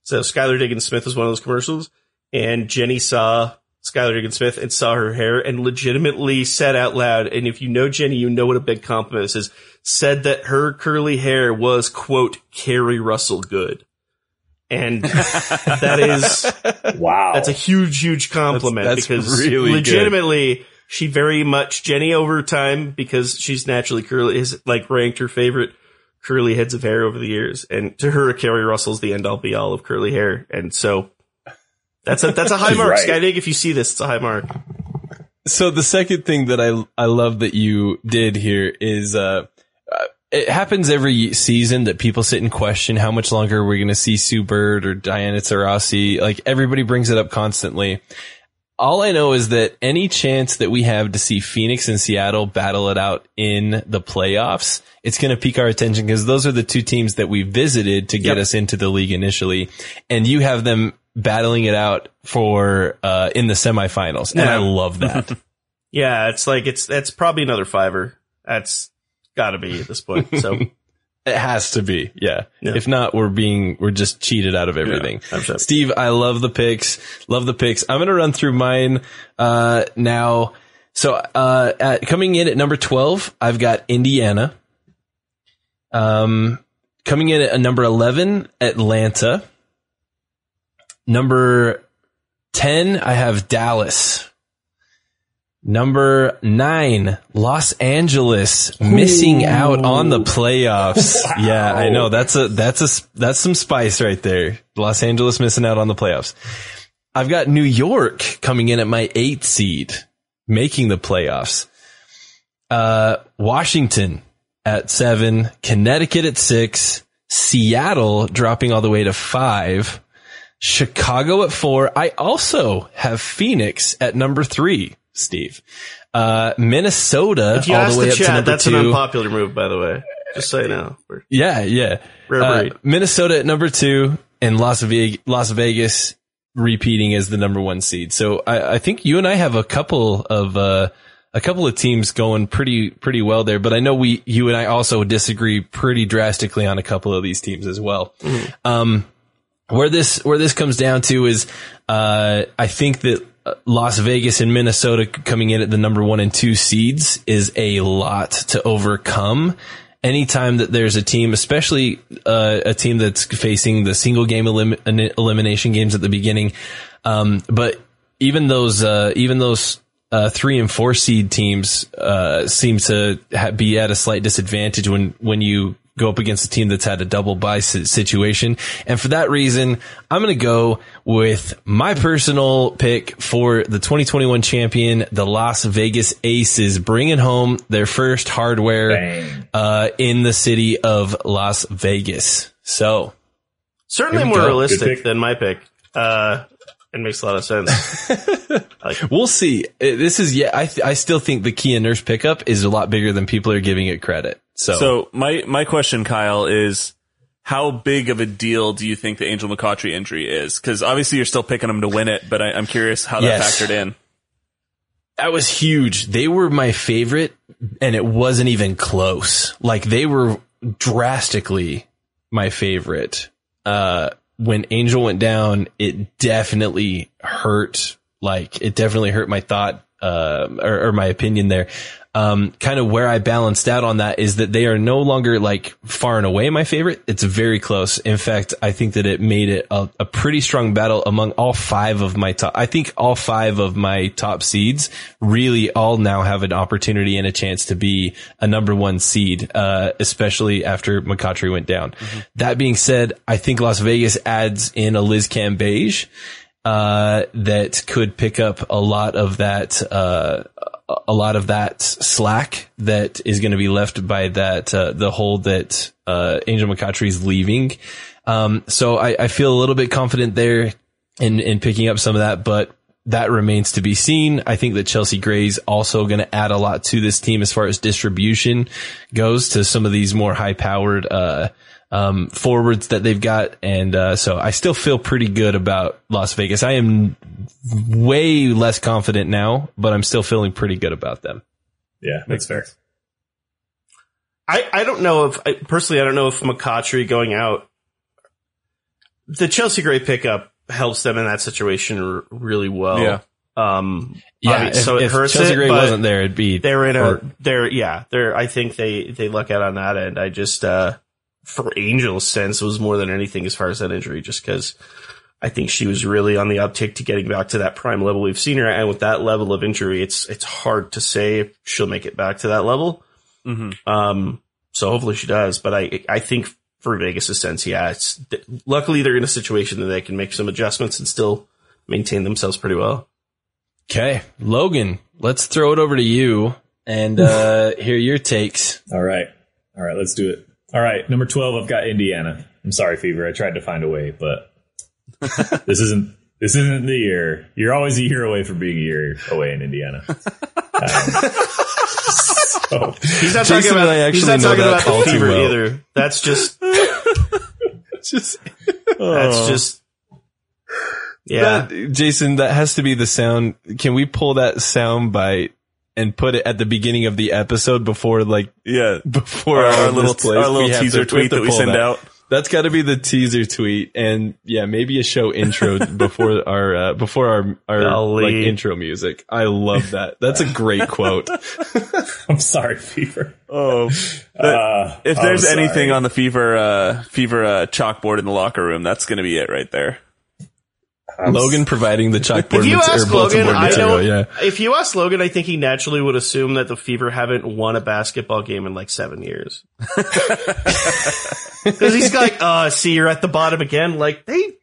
So Skylar Diggins Smith was one of those commercials, and Jenny saw Skylar Diggins Smith and saw her hair and legitimately said out loud, and if you know Jenny, you know what a big compliment this is, said that her curly hair was, quote, Keri Russell good. And that is, Wow. that's a huge, huge compliment That's- that's because really good. legitimately, she very much, Jenny over time, because she's naturally curly, has like ranked her favorite curly heads of hair over the years. And to her, Keri Russell's the end all be all of curly hair. And so that's a, that's a high mark. right. Skydig, if you see this, it's a high mark. So the second thing that I I love that you did here is uh it happens every season that people sit and question how much longer we're going to see Sue Bird or Diana Taurasi. Like everybody brings it up constantly. All I know is that any chance that we have to see Phoenix and Seattle battle it out in the playoffs, it's going to pique our attention because those are the two teams that we visited to get Yep. us into the league initially. And you have them battling it out for, uh, in the semifinals. And Yeah. I love that. Yeah, it's like, it's, that's probably another fiver. That's gotta be at this point. So It has to be, yeah. Yeah. If not, we're being we're just cheated out of everything. I'm sure. Steve, I love the picks, love the picks. I'm gonna run through mine uh, now. So uh, at, coming in at number twelve, I've got Indiana. Um, coming in at number eleven, Atlanta. Number ten, I have Dallas. Number nine, Los Angeles, missing out on the playoffs. Yeah, I know that's a that's a that's some spice right there. Los Angeles missing out on the playoffs. I've got New York coming in at my eighth seed, making the playoffs. Uh, Washington at seven, Connecticut at six, Seattle dropping all the way to five, Chicago at four. I also have Phoenix at number three, Steve. Uh, Minnesota if you all the way the up to chat, number that's two. an unpopular move, by the way. Just so you know. We're- Yeah, yeah. Uh. Minnesota at number two and Las Vegas, Las Vegas repeating as the number one seed. So I, I think you and I have a couple of, uh, a couple of teams going pretty, pretty well there, but I know we, you and I also disagree pretty drastically on a couple of these teams as well. Um, where this, where this comes down to is, uh, I think that Las Vegas and Minnesota coming in at the number one and two seeds is a lot to overcome. Anytime that there's a team, especially uh, a team that's facing the single game elim- elimination games at the beginning, um, but even those, uh, even those uh, three and four seed teams uh, seem to ha- be at a slight disadvantage when when you go up against a team that's had a double bye situation. And for that reason, I'm going to go with my personal pick for the 2021 champion, the Las Vegas Aces, bringing home their first hardware uh, in the city of Las Vegas. So Certainly more go. Realistic than my pick. Uh, it makes a lot of sense. we'll see. Uh, This is yeah. I th- I still think the Kia Nurse pickup is a lot bigger than people are giving it credit. So, So my my question, Kyle, is how big of a deal do you think the Angel McCoughtry injury is? Because obviously you're still picking them to win it, but I, I'm curious how that Yes. factored in. that was huge. They were my favorite, and it wasn't even close. Like they were drastically my favorite. Uh, when Angel went down, it definitely hurt. Like it definitely hurt my thought, uh, or, or my opinion there. Um, kind of where I balanced out on that is that they are no longer like far and away my favorite. It's very close. In fact, I think that it made it a, a pretty strong battle among all five of my top. I think all five of my top seeds really all now have an opportunity and a chance to be a number one seed, uh, especially after McCoughtry went down. That being said, I think Las Vegas adds in a Liz Cambage uh, that could pick up a lot of that, uh, a lot of that slack that is going to be left by that, uh, the hole that, uh, Angel McCoughtry is leaving. Um, so I, I feel a little bit confident there in, in picking up some of that, but that remains to be seen. I think that Chelsea Gray's also going to add a lot to this team as far as distribution goes to some of these more high powered, uh, um, forwards that they've got. And, uh, so I still feel pretty good about Las Vegas. I am way less confident now, but I'm still feeling pretty good about them. Yeah, that's fair. I, I don't know if I, personally I don't know if McCoughtry going out the Chelsea Gray pickup helps them in that situation r- really well. Yeah. Um, Yeah, obvi- if, so it if hurts Chelsea it, Gray but wasn't there, it'd be They're in a, they're, yeah, they're, I think they, they luck out on that end. I just, uh, for Angel's sense, was more than anything as far as that injury, just because I think she was really on the uptick to getting back to that prime level we've seen her. At and with that level of injury, it's, it's hard to say if she'll make it back to that level. Mhm. Um, so hopefully she does, but I, I think for Vegas' sense, yeah, it's, luckily they're in a situation that they can make some adjustments and still maintain themselves pretty well. Okay, Logan, let's throw it over to you and uh, hear your takes. All right. All right, let's do it. All right, number 12, I've got Indiana. I'm sorry, Fever. I tried to find a way, but this isn't this isn't the year. You're always a year away from being a year away in Indiana. Um, so, He's not Jason talking and about, I he's not talking about the fever well. either. That's just, Just that's just, yeah. That- Jason, that has to be the sound. Can we pull that sound bite and put it at the beginning of the episode before, like, Yeah. before Our, all our little this plays? our little teaser to- tweet that we send that. out. That's got to be the teaser tweet, and yeah, maybe a show intro before our uh, before our our Golly. like intro music. I love that. That's a great quote. I'm sorry, Fever. Oh, Uh, if there's anything on the fever uh, fever uh, chalkboard in the locker room, that's going to be it right there. Logan providing the chalkboard If you ask Logan, I don't. Yeah, If you ask Logan, I think he naturally would assume that the Fever haven't won a basketball game in like seven years. Because he's like, uh, see, you're at the bottom again. Like they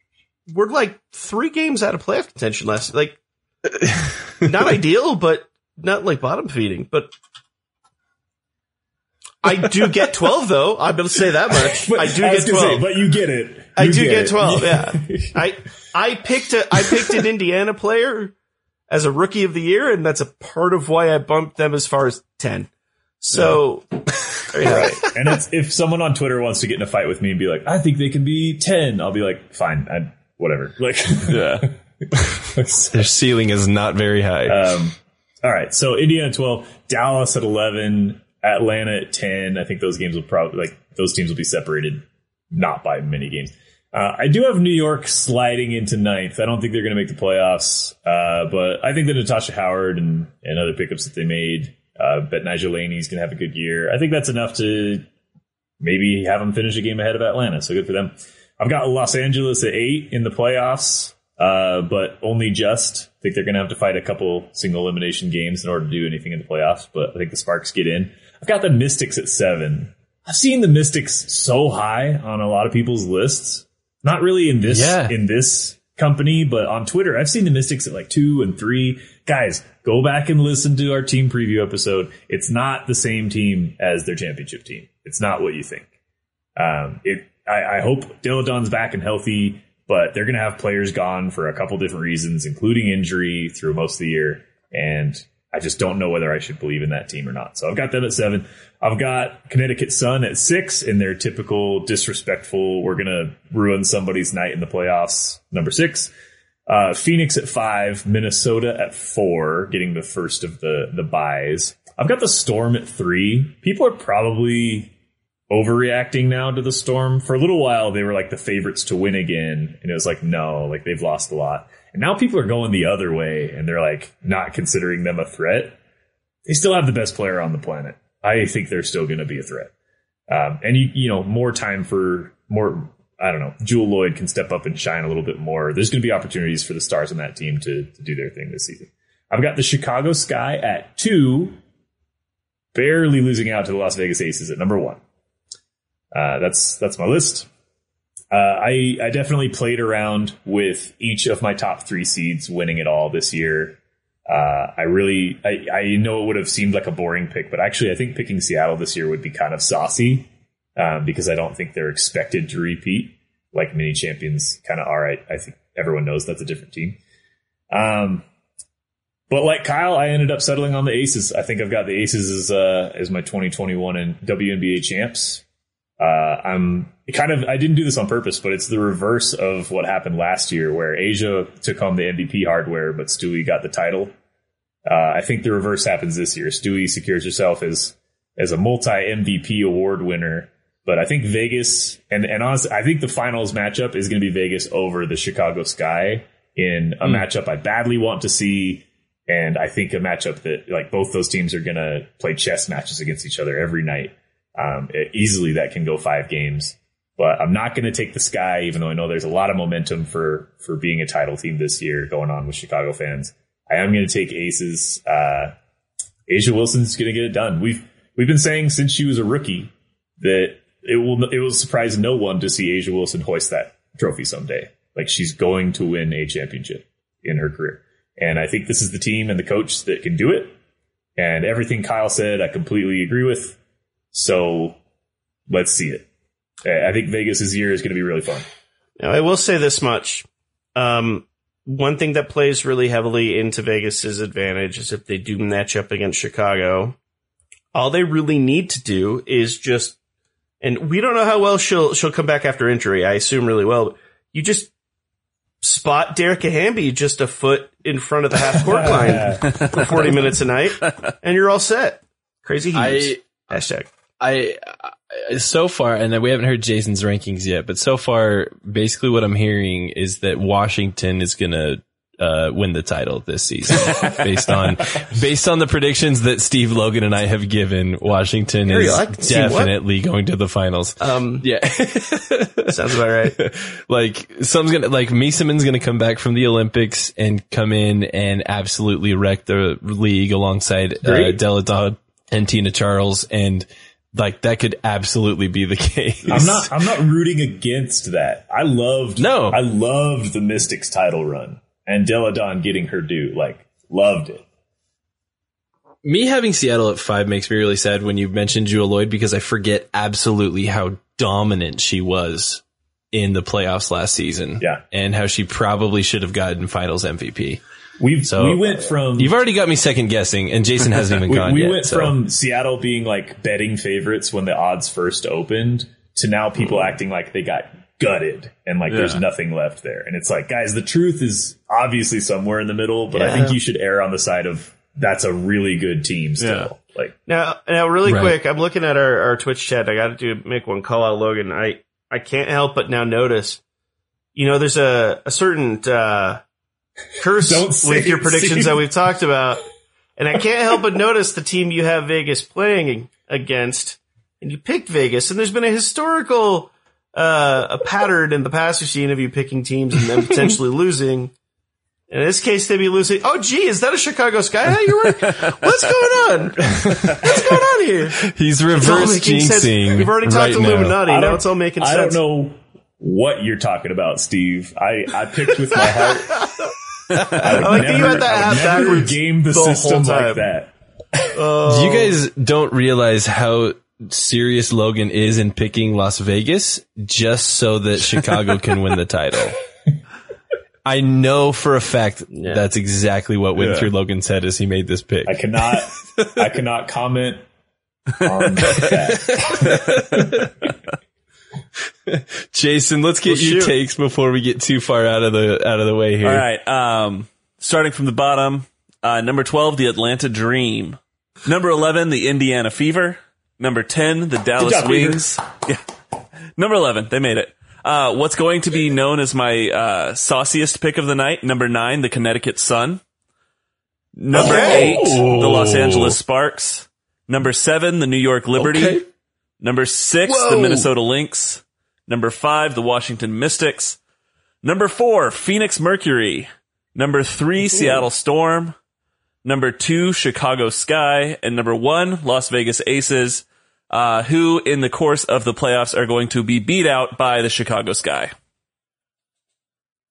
were like three games out of playoff contention last. Like, not ideal, but not like bottom feeding. But I do get twelve though. I'm going to say that much. But I do was get gonna say, twelve. but you get it. I do get, it. 12, yeah. I I picked a I picked an Indiana player as a rookie of the year, and that's a part of why I bumped them as far as 10. So, there you have it. Right. And it's, if someone on Twitter wants to get in a fight with me and be like, I think they can be 10, I'll be like, fine, I, whatever. Like, Yeah. their ceiling is not very high. Um, all right. So Indiana 12, Dallas at 11, Atlanta at 10. I think those games will probably, like, those teams will be separated not by many games. Uh, I do have New York sliding into ninth. I don't think they're going to make the playoffs, uh, but I think that Natasha Howard and, and other pickups that they made, uh, Betnijah Laney's going to have a good year. I think that's enough to maybe have them finish a game ahead of Atlanta. So good for them. I've got Los Angeles at eight in the playoffs, uh, but only just. I think they're going to have to fight a couple single elimination games in order to do anything in the playoffs, but I think the Sparks get in. I've got the Mystics at seven. I've seen the Mystics so high on a lot of people's lists. Not really in this Yeah. in this company, but on Twitter, I've seen the Mystics at like two and three. Guys, go back and listen to our team preview episode. It's not the same team as their championship team. It's not what you think. Um, it. I, I hope Delle Donne's back and healthy, but they're going to have players gone for a couple different reasons, including injury through most of the year. And I just don't know whether I should believe in that team or not. So I've got them at seven. I've got Connecticut Sun at six in their typical disrespectful, we're going to ruin somebody's night in the playoffs, number six. Uh, Phoenix at five, Minnesota at four, getting the first of the, the buys. I've got the Storm at three. People are probably overreacting now to the Storm. For a little while, they were like the favorites to win again. And it was like, no, like they've lost a lot. And now people are going the other way and they're like not considering them a threat. They still have the best player on the planet. I think they're still going to be a threat. Um, and you, you know, more time for more, I don't know, Jewel Lloyd can step up and shine a little bit more. There's going to be opportunities for the stars on that team to, to do their thing this season. I've got the Chicago Sky at two, barely losing out to the Las Vegas Aces at number one. Uh, that's that's my list. Uh, I I definitely played around with each of my top three seeds winning it all this year. Uh, I really I, I know it would have seemed like a boring pick, but actually I think picking Seattle this year would be kind of saucy um, because I don't think they're expected to repeat like many champions kind of are. I, I think everyone knows that's a different team. Um, but like Kyle, I ended up settling on the Aces. I think I've got the Aces as uh, as my 2021 and WNBA champs. Uh, I'm kind of I didn't do this on purpose, but it's the reverse of what happened last year, where A'ja took home the MVP hardware, but Stewie got the title. Uh, I think the reverse happens this year. Stewie secures herself as as a multi MVP award winner, But I think Vegas and and honestly, I think the finals matchup is going to be Vegas over the Chicago Sky in a matchup I badly want to see, and I think a matchup that like both those teams are going to play chess matches against each other every night. Um, it- easily that can go five games, but I'm not going to take the Sky, even though I know there's a lot of momentum for for being a title team this year going on with Chicago fans. I am going to take Aces. Uh, A'ja Wilson's going to get it done. We've we've been saying since she was a rookie that it will it will surprise no one to see A'ja Wilson hoist that trophy someday. Like she's going to win a championship in her career, and I think this is the team and the coach that can do it. And everything Kyle said, I completely agree with. So let's see it. I think Vegas's year is going to be really fun. Now, I will say this much. Um, one thing that plays really heavily into Vegas's advantage is if they do match up against Chicago, all they really need to do is just, and we don't know how well she'll she'll come back after injury. I assume really well. But you just spot Dearica Hamby just a foot in front of the half court line for forty minutes a night, and you're all set. Crazy Hughes. I Hashtag. I, I so far, and we haven't heard Jason's rankings yet, but so far, basically what I'm hearing is that Washington is gonna uh, win the title this season, based on based on the predictions that Steve Logan and I have given. Washington Harry, is definitely going to the finals. Um, yeah, sounds about right. like some's gonna like Meesseman's gonna come back from the Olympics and come in and absolutely wreck the league alongside uh. Delle Donne and Tina Charles and like that could absolutely be the case. I'm not. I'm not rooting against that. I loved. No. I loved the Mystics title run and Delle Donne getting her due. Like loved it. Me having Seattle at five makes me really sad when you mentioned Jewel Lloyd because I forget absolutely how dominant she was in the playoffs last season. Yeah. And how she probably should have gotten finals MVP. We So- we went from You've already got me second guessing and Jason hasn't even we, gone we yet. went so. from Seattle being like betting favorites when the odds first opened to now people acting like they got gutted and like there's nothing left there. And it's like, guys, the truth is obviously somewhere in the middle, but I think you should err on the side of that's a really good team still. Like Now, now, really Right. quick, I'm looking at our, our Twitch chat. I got to do make one call out, Logan. I I can't help but now notice, you know, there's a a certain uh, curse Don't say with your predictions Steve. that we've talked about, and I can't help but notice the team you have Vegas playing against, and you picked Vegas, and there's been a historical uh, a pattern in the past you've seen of you picking teams and then potentially losing. In this case, they'd be losing. Oh, gee, is that a Chicago Sky how you were? What's going on? What's going on here? He's It's reverse jinxing. We've already talked right to now. Illuminati. I Now don't- it's all making I sense. I don't know what you're talking about, Steve. I, I picked with my heart. I, would like that you had that I would hat never backwards game the, the whole system time. like that. Oh. You guys don't realize how serious Logan is in picking Las Vegas just so that Chicago can win the title. I know for a fact that's exactly what went Yeah. through Logan's head as he made this pick. I cannot. I cannot comment on that. Jason, let's get Well, your shoot. takes before we get too far out of the out of the way here. All right. Um, starting from the bottom, uh, number 12, the Atlanta Dream. Number 11, the Indiana Fever. Number 10, the Dallas job, Fever. Wings. Yeah. Number 11, they made it. Uh, what's going to be known as my, uh, sauciest pick of the night? Number 9, the Connecticut Sun. Number Okay. 8, the Los Angeles Sparks. Number 7, the New York Liberty. Okay. Number 6, the Minnesota Lynx. Number 5, the Washington Mystics. Number four, Phoenix Mercury. Number three, Seattle Storm. Number two, Chicago Sky. And number one, Las Vegas Aces, uh, who in the course of the playoffs are going to be beat out by the Chicago Sky.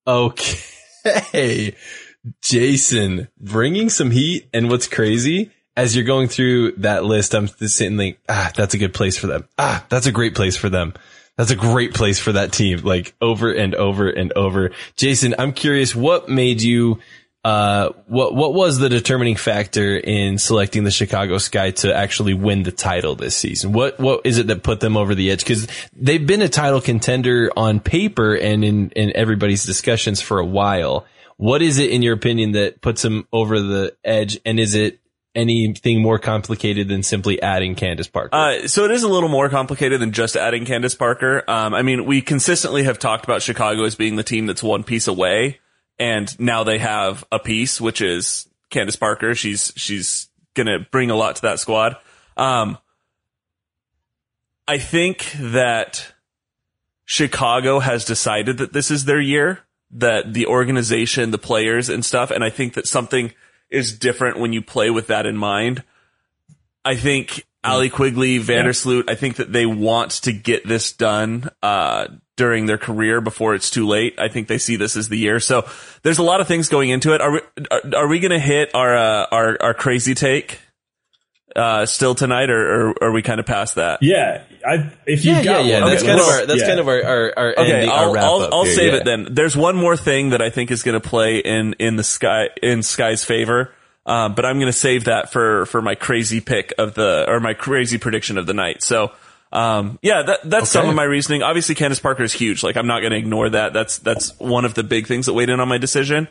Okay. Jason, bringing some heat. And what's crazy, as you're going through that list, I'm just sitting like, ah, that's a good place for them. Ah, that's a great place for them. That's a great place for that team, like over and over and over. Jason, I'm curious, what made you, uh, what, what was the determining factor in selecting the Chicago Sky to actually win the title this season? What, what is it that put them over the edge? Cause they've been a title contender on paper and in, in everybody's discussions for a while. What is it in your opinion that puts them over the edge? And is it anything more complicated than simply adding Candace Parker? Uh, so it is a little more complicated than just adding Candace Parker. Um, I mean, we consistently have talked about Chicago as being the team that's one piece away, and now they have a piece, which is Candace Parker. She's she's gonna bring a lot to that squad. Um, I think that Chicago has decided that this is their year, that the organization, the players and stuff, and I think that something is different when you play with that in mind. I think Allie Quigley, Vandersloot, I think that they want to get this done, uh, during their career before it's too late. I think they see this as the year. So there's a lot of things going into it. Are we, are, are we going to hit our, uh, our, our crazy take? Uh, still tonight, or, or are we kind of past that? Yeah, I, if you yeah, got yeah, yeah. one, That's okay, kind of our that's yeah. kind of our our, our Okay, ending, I'll, wrap I'll, I'll here, save yeah. it then. There's one more thing that I think is going to play in in the sky in Sky's favor, um, but I'm going to save that for for my crazy pick of the or my crazy prediction of the night. So. Um, yeah, that, that's some of my reasoning. Obviously, Candace Parker is huge. Like, I'm not going to ignore that. That's, that's one of the big things that weighed in on my decision.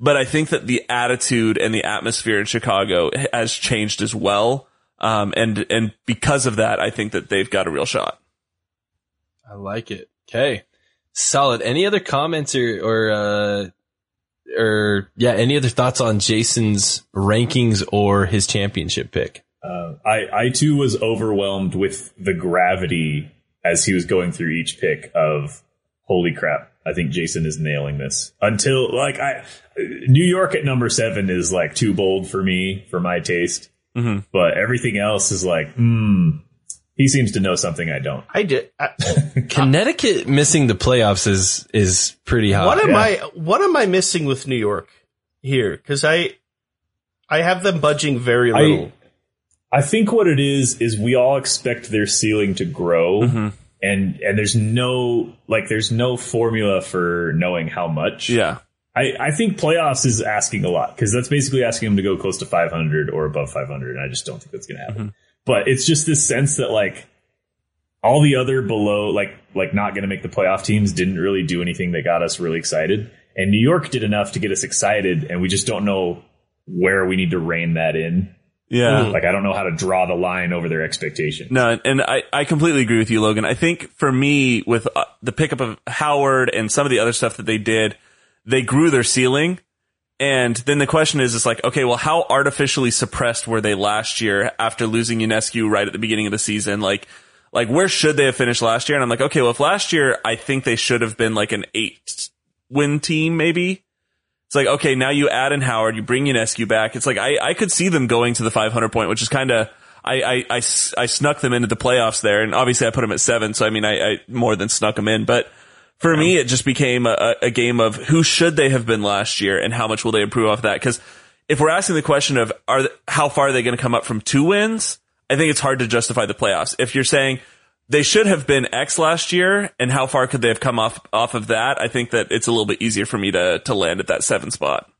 But I think that the attitude and the atmosphere in Chicago has changed as well. Um, and, and because of that, I think that they've got a real shot. I like it. Okay. Solid. Any other comments or, or, uh, or yeah, any other thoughts on Jason's rankings or his championship pick? Uh, I, I too was overwhelmed with the gravity as he was going through each pick of holy crap. I think Jason is nailing this until like I, New York at number seven is like too bold for me, for my taste. Mm-hmm. But everything else is like, hmm, he seems to know something I don't. I did. I, Connecticut missing the playoffs is, is pretty hot. what am yeah. I? What am I missing with New York here? Because I, I have them budging very little. I think what it is is we all expect their ceiling to grow, Mm-hmm. and and there's no like there's no formula for knowing how much. Yeah. I, I think playoffs is asking a lot because that's basically asking them to go close to 500 or above 500, and I just don't think that's going to happen. But it's just this sense that like all the other below, like like not going to make the playoff teams, didn't really do anything that got us really excited, and New York did enough to get us excited, and we just don't know where we need to rein that in. Yeah. Like I don't know how to draw the line over their expectation. No, and I, I completely agree with you, Logan. I think for me, with uh, the pickup of Howard and some of the other stuff that they did, they grew their ceiling. And then the question is, it's like, okay, well, how artificially suppressed were they last year after losing Ionescu right at the beginning of the season? Like, like where should they have finished last year? And I'm like, okay, well, if last year I think they should have been like an eight win team, maybe. It's like, okay, now you add in Howard, you bring Ionescu back. It's like, I, I could see them going to the 500 point, which is kind of, I I I snuck them into the playoffs there. And obviously I put them at seven. So I mean, I, I more than snuck them in, but for me, it just became a, a game of who should they have been last year and how much will they improve off that? Cause if we're asking the question of are, how far are they going to come up from two wins? I think it's hard to justify the playoffs. If you're saying they should have been X last year, and how far could they have come off off of that? I think that it's a little bit easier for me to to land at that seven spot.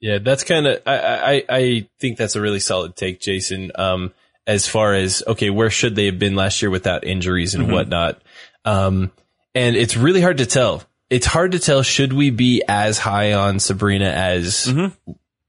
Yeah, that's kind of, I, I, I think that's a really solid take, Jason. Um, as far as, okay, where should they have been last year without injuries and whatnot? Um, and it's really hard to tell. It's hard to tell, should we be as high on Sabrina as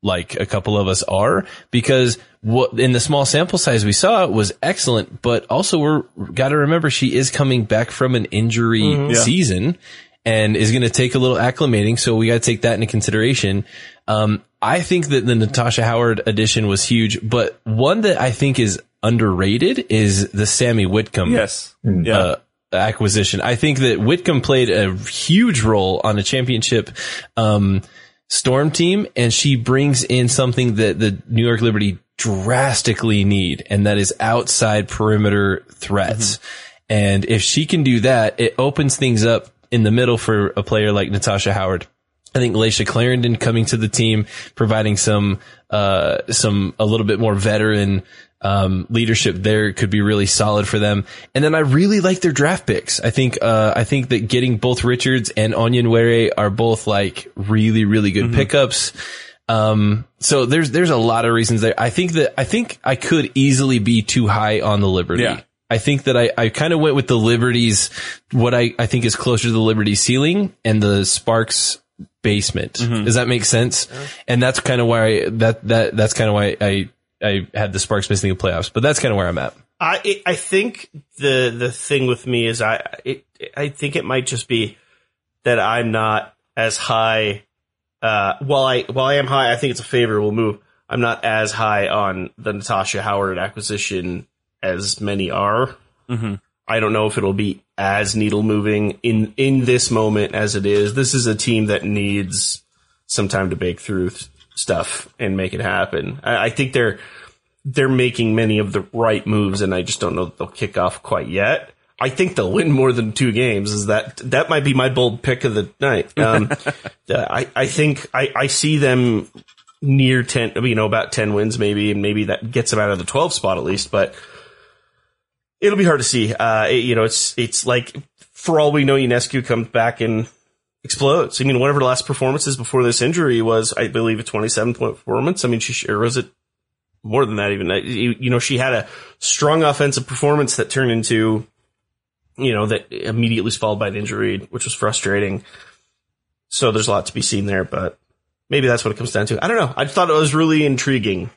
like a couple of us are? Because what in the small sample size we saw was excellent, but also we're got to remember she is coming back from an injury season and is going to take a little acclimating. So we got to take that into consideration. Um, I think that the Natasha Howard addition was huge, but one that I think is underrated is the Sammy Whitcomb Yes, yeah, uh, acquisition. I think that Whitcomb played a huge role on a championship um, storm team, and she brings in something that the New York Liberty drastically need, and that is outside perimeter threats. And if she can do that, it opens things up in the middle for a player like Natasha Howard. I think Layshia Clarendon coming to the team, providing some, uh, some, a little bit more veteran, um, leadership there could be really solid for them. And then I really like their draft picks. I think, uh, I think that getting both Richards and Onyenwere are both like really, really good pickups. Um, so there's, there's a lot of reasons there. I think that, I think I could easily be too high on the Liberty. Yeah. I think that I, I kind of went with the Liberties, what I, I think is closer to the Liberty ceiling and the Sparks basement. Does that make sense? And that's kind of why I, that, that, that's kind of why I I had the Sparks missing the playoffs, but that's kind of where I'm at. I it, I think the the thing with me is I it, I think it might just be that I'm not as high. Uh, while I while I am high, I think it's a favorable move. I'm not as high on the Natasha Howard acquisition as many are. Mm-hmm. I don't know if it'll be as needle moving in in this moment as it is. This is a team that needs some time to bake through th- stuff and make it happen. I, I think they're they're making many of the right moves, and I just don't know that they'll kick off quite yet. I think they'll win more than two games. Is that that might be my bold pick of the night? Um, I I think I I see them near ten, you know, about ten wins maybe, and maybe that gets them out of the twelve spot at least, but. It'll be hard to see. Uh, it- you know, it's it's like for all we know, Ionescu comes back and explodes. I mean, one of her last performances before this injury was, I believe a 27 point performance. I mean, she, or was it more than that even? You, you know, she had a strong offensive performance that turned into, you know, that immediately was followed by an injury, which was frustrating. So there's a lot to be seen there, but maybe that's what it comes down to. I don't know. I thought it was really intriguing.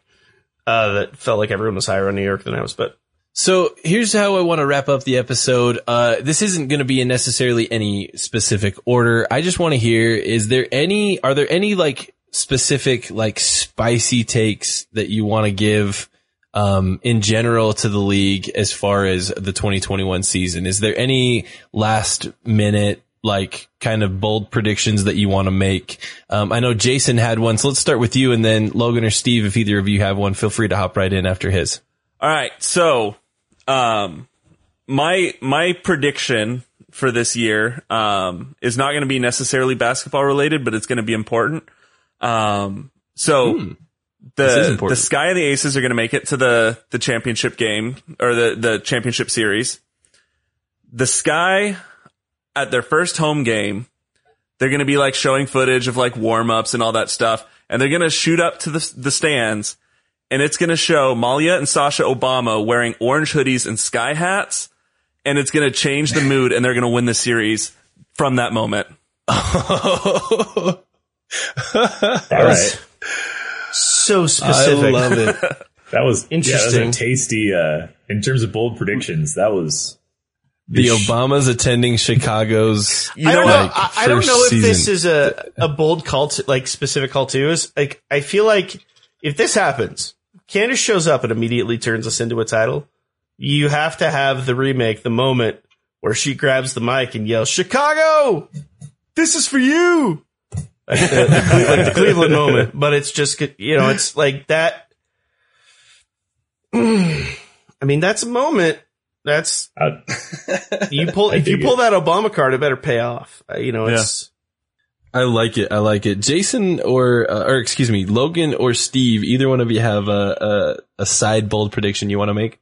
Uh, that felt like everyone was higher on New York than I was, but So here's how I want to wrap up the episode. Uh, this isn't going to be in necessarily any specific order. I just want to hear, is there any, are there any like specific, like spicy takes that you want to give, um, in general to the league as far as the 2021 season? Is there any last minute, like kind of bold predictions that you want to make? Um, I know Jason had one, so let's start with you and then Logan or Steve, if either of you have one, feel free to hop right in after his. All right. So, um, my, my prediction for this year, um, is not going to be necessarily basketball related, but it's going to be important. Um, so Hmm. The, important. the Sky and the Aces are going to make it to the, the championship game or the, the championship series. The Sky at their first home game, they're going to be like showing footage of like warm ups and all that stuff. And they're going to shoot up to the, the stands and it's going to show Malia and Sasha Obama wearing orange hoodies and sky hats. And it's going to change the mood and they're going to win the series from that moment. All right. so specific. I specific. love it. That was Interesting. Yeah, that was a tasty. Uh, in terms of bold predictions, that was The Obamas attending Chicago's. I don't know. like, I, I don't know if this is a, a bold call to like specific call to is like I feel like if this happens, Candace shows up and immediately turns us into a title. You have to have the remake, the moment where she grabs the mic and yells, "Chicago, this is for you." Like the, like the Cleveland moment, but it's just you know it's like that. I mean, that's a moment. That's you pull if you pull that Obama card, it better pay off. Uh, you know, it's I like it. I like it. Jason or uh, or excuse me, Logan or Steve. Either one of you have a a, a side bold prediction you want to make?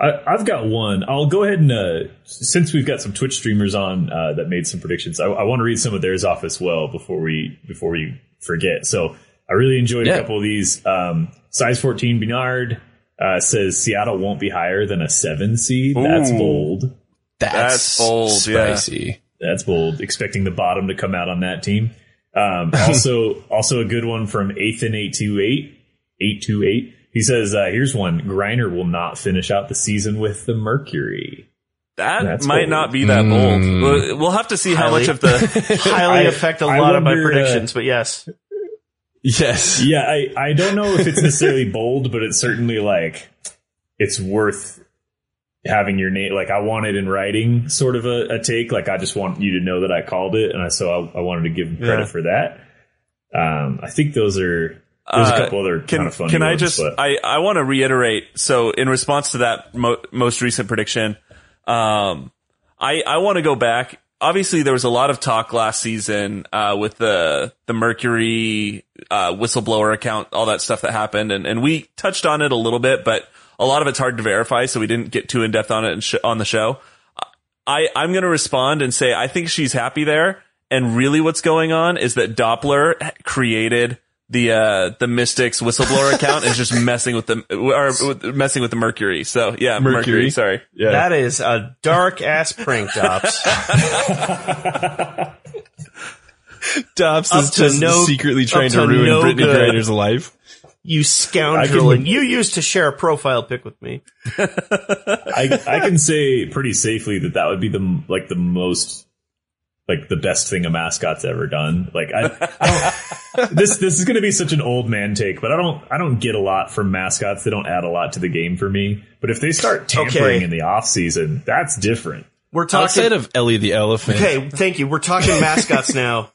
I, I've got one. I'll go ahead and uh, since we've got some Twitch streamers on uh, that made some predictions, I, I want to read some of theirs off as well before we before we forget. So I really enjoyed Yeah. a couple of these. Um, size fourteen Bernard uh, says Seattle won't be higher than a seven seed. That's Ooh. bold. That's bold, yeah. Spicy. That's bold. Expecting the bottom to come out on that team. Um, also, also a good one from Ethan eight two eight eight two eight. He says, uh, "Here's one. Griner will not finish out the season with the Mercury." That That's might bold. not be that Mm. bold. We'll, we'll have to see how much of the, highly I- affect a I lot of my wonder, uh, predictions. but yes, Yes. Yeah, I, I don't know if it's necessarily bold, but it's certainly like it's worth having your name. Like I wanted in writing, sort of a, a take. Like I just want you to know that I called it, and I, so I, I wanted to give him credit Yeah. for that. Um, I think those are there's a Uh, couple other can, kind of funny. can I ones, just, but- I, I want to reiterate. So in response to that mo- most recent prediction, um, I, I want to go back. Obviously there was a lot of talk last season, uh, with the, the Mercury, uh, whistleblower account, all that stuff that happened. And, and we touched on it a little bit, but a lot of it's hard to verify. So we didn't get too in depth on it sh- on the show. I, I'm going to respond and say I think she's happy there. And really what's going on is that Doppler created the, uh, the Mystics whistleblower account and is just messing with the, or with, messing with the Mercury. So yeah, Mercury, Mercury. sorry. Yeah. that is a dark ass prank, Dops. Dobbs is just no- secretly trying to to ruin no Brittney good. Griner's life. You scoundrel, and you used to share a profile pic with me. I, I can say pretty safely that that would be the like the most like the best thing a mascot's ever done. Like I, I don't, this this is going to be such an old man take, but I don't I don't get a lot from mascots. They don't add a lot to the game for me. But if they start tampering Okay. in the off season, that's different. We're talking. Outside of Ellie the elephant, okay, thank you. We're talking mascots now.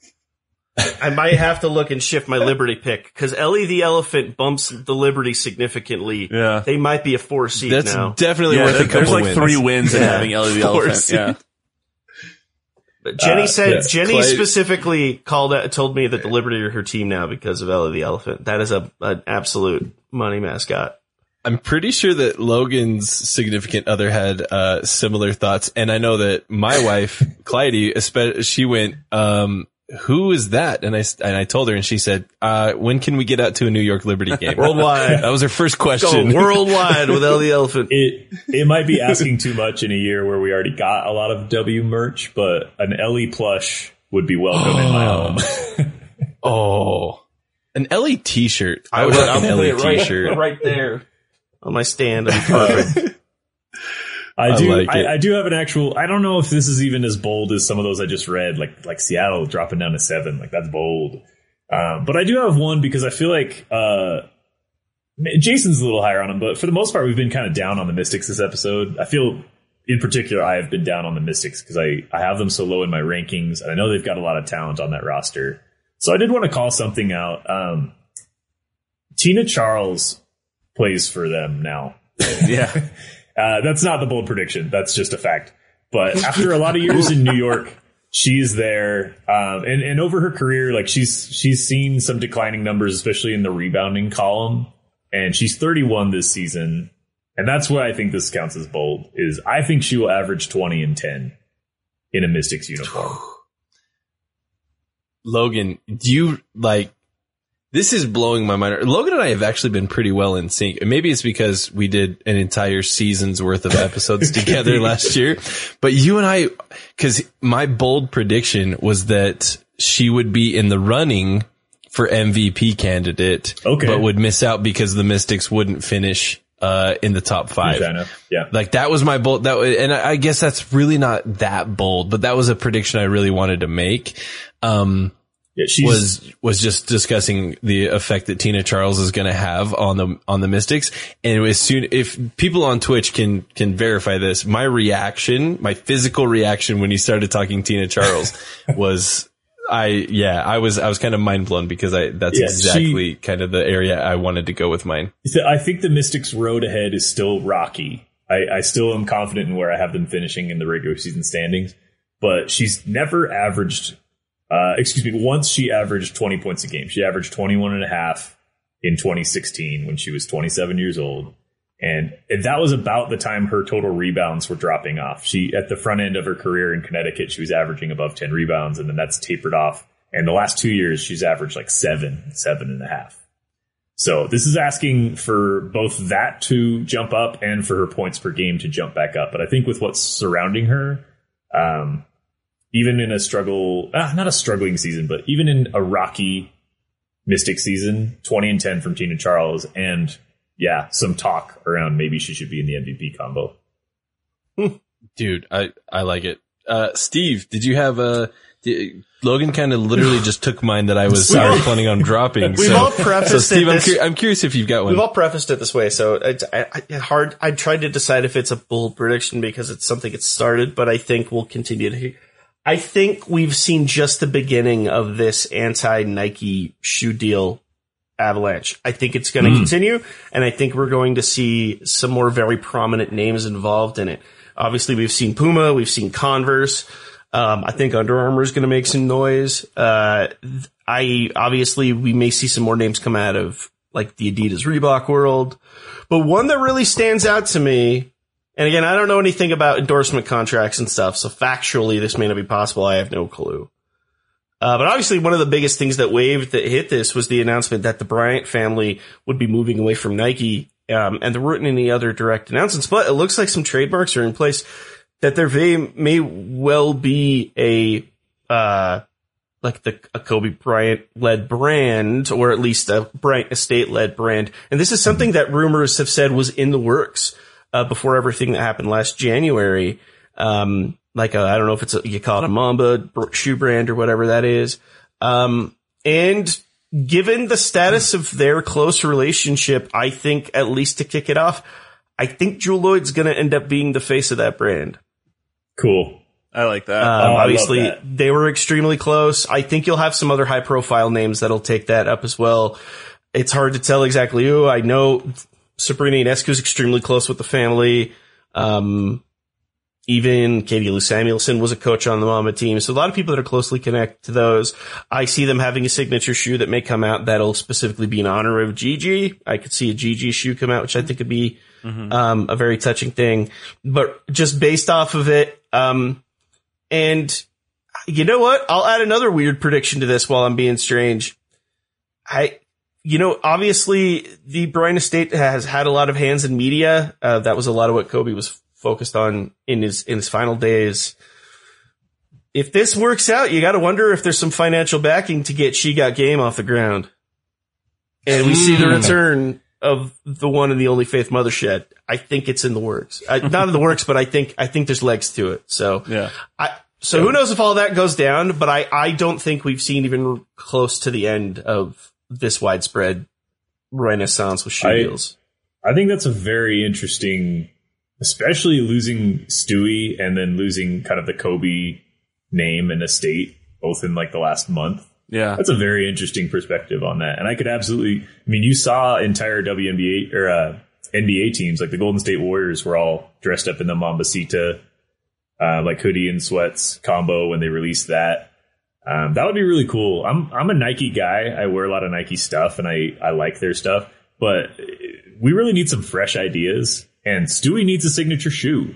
I might have to look and shift my Liberty pick because Ellie the elephant bumps the Liberty significantly. Yeah. they might be a four seed that's now. definitely Yeah, worth a there- couple there's like wins. three wins in Yeah. having Ellie the Four elephant. seed. Yeah. But Jenny Uh, said yes. Jenny Clyde- specifically called out, told me that the Liberty are her team now because of Ellie the elephant. That is a an absolute money mascot. I'm pretty sure that Logan's significant other had uh, similar thoughts, and I know that my wife, Clyde, especially, she went, um, "Who is that?" And I s- and I told her, and she said, uh, "When can we get out to a New York Liberty game?" Worldwide. that was her first Go question. worldwide with Ellie elephant. It it might be asking too much in a year where we already got a lot of W merch, but an Ellie plush would be welcome in my home. oh, an Ellie T-shirt. I would will- like an I'll Ellie right- T-shirt. right there on my stand. It'd be perfect. I I do. like I. I do have an actual. I don't know if this is even as bold as some of those I just read, like like Seattle dropping down to seven. Like that's bold. Um, but I do have one because I feel like uh, Jason's a little higher on him, but for the most part, we've been kind of down on the Mystics this episode. I feel, in particular, I have been down on the Mystics because I I have them so low in my rankings, and I know they've got a lot of talent on that roster. So I did want to call something out. Um, Tina Charles plays for them now. Yeah. Uh, that's not the bold prediction. That's just a fact. But after a lot of years in New York, she's there, um, and and over her career, like she's she's seen some declining numbers, especially in the rebounding column. And she's 31 this season, and that's why I think this counts as bold. Is I think she will average 20 and 10 in a Mystics uniform. Logan, do you like? This is blowing my mind. Logan and I have actually been pretty well in sync. And maybe it's because we did an entire season's worth of episodes together last year. But you and I, cause my bold prediction was that she would be in the running for MVP candidate, Okay. but would miss out because the Mystics wouldn't finish, uh, in the top five. Yeah. Like that was my bold. That was, and I, I guess that's really not that bold, but that was a prediction I really wanted to make. Um, Yeah, was was just discussing the effect that Tina Charles is going to have on the on the Mystics, and as soon if people on Twitch can can verify this, my reaction, my physical reaction when he started talking Tina Charles was. I yeah I was I was kind of mind blown because I that's Yeah, exactly kind of the area I wanted to go with mine. I think the Mystics' road ahead is still rocky. I, I still am confident in where I have them finishing in the regular season standings, but she's never averaged, uh, excuse me, once she averaged 20 points a game. She averaged 21 and a half in 2016 when she was 27 years old. And that was about the time her total rebounds were dropping off. She, at the front end of her career in Connecticut, she was averaging above 10 rebounds and then that's tapered off. And the last two years, she's averaged like seven, seven and a half. So this is asking for both that to jump up and for her points per game to jump back up. But I think with what's surrounding her, um, even in a struggle, ah, not a struggling season, but even in a rocky Mystic season, 20 and 10 from Tina Charles, and yeah, some talk around maybe she should be in the MVP combo. Dude, I I like it. Uh, Steve, did you have a? Did, Logan kind of literally just took mine that I was I was planning on dropping. We've so, all prefaced so Steve, it I'm, this- cur- I'm curious if you've got one. We've all prefaced it this way, so it's I, I, hard. I tried to decide if it's a bold prediction because it's something that's started, but I think we'll continue to. I think we've seen just the beginning of this anti Nike shoe deal avalanche. I think it's going to continue, and I think we're going to see some more very prominent names involved in it. Obviously, we've seen Puma, we've seen Converse. Um, I think Under Armour is going to make some noise. Uh, I obviously we may see some more names come out of like the Adidas Reebok world, but one that really stands out to me. And again, I don't know anything about endorsement contracts and stuff, so factually this may not be possible. I have no clue. Uh, but obviously, one of the biggest things that waved that hit this was the announcement that the Bryant family would be moving away from Nike. Um, and there weren't any other direct announcements, but it looks like some trademarks are in place that there may, may well be a, uh, like the a Kobe Bryant led brand, or at least a Bryant estate led brand. And this is something that rumors have said was in the works uh, before everything that happened last January. Um, like I I don't know if it's a, you call it a Mamba shoe brand or whatever that is. Um, and given the status of their close relationship, I think at least to kick it off, I think Jewell Loyd's going to end up being the face of that brand. Cool. I like that. Um, Oh, obviously, that. they were extremely close. I think you'll have some other high profile names that'll take that up as well. It's hard to tell exactly who. I know Sabrina Ionescu is extremely close with the family. Um, even Katie Lou Samuelson was a coach on the Mamba team. So a lot of people that are closely connected to those. I see them having a signature shoe that may come out that'll specifically be in honor of Gigi. I could see a Gigi shoe come out, which I think could be um, a very touching thing. But just based off of it, um, and you know what? I'll add another weird prediction to this while I'm being strange. I, you know, obviously the Bryant Estate has had a lot of hands in media. Uh, that was a lot of what Kobe was focused on in his, in his final days. If this works out, you got to wonder if there's some financial backing to get She Got Game off the ground. And we see the return of the one and the only Faith Mothershed. I think it's in the works. Uh, not in the works, but I think, I think there's legs to it. So yeah. I, so who knows if all that goes down, but I, I don't think we've seen even close to the end of this widespread renaissance with shoe I- deals. I think that's a very interesting, especially losing Stewie and then losing kind of the Kobe name and estate both in like the last month. Yeah. That's a very interesting perspective on that. And I could absolutely, I mean, you saw entire WNBA or uh, NBA teams like the Golden State Warriors were all dressed up in the Mambacita, uh, like hoodie and sweats combo when they released that. Um, that would be really cool. I'm I'm a Nike guy. I wear a lot of Nike stuff, and I I like their stuff. But we really need some fresh ideas. And Stewie needs a signature shoe.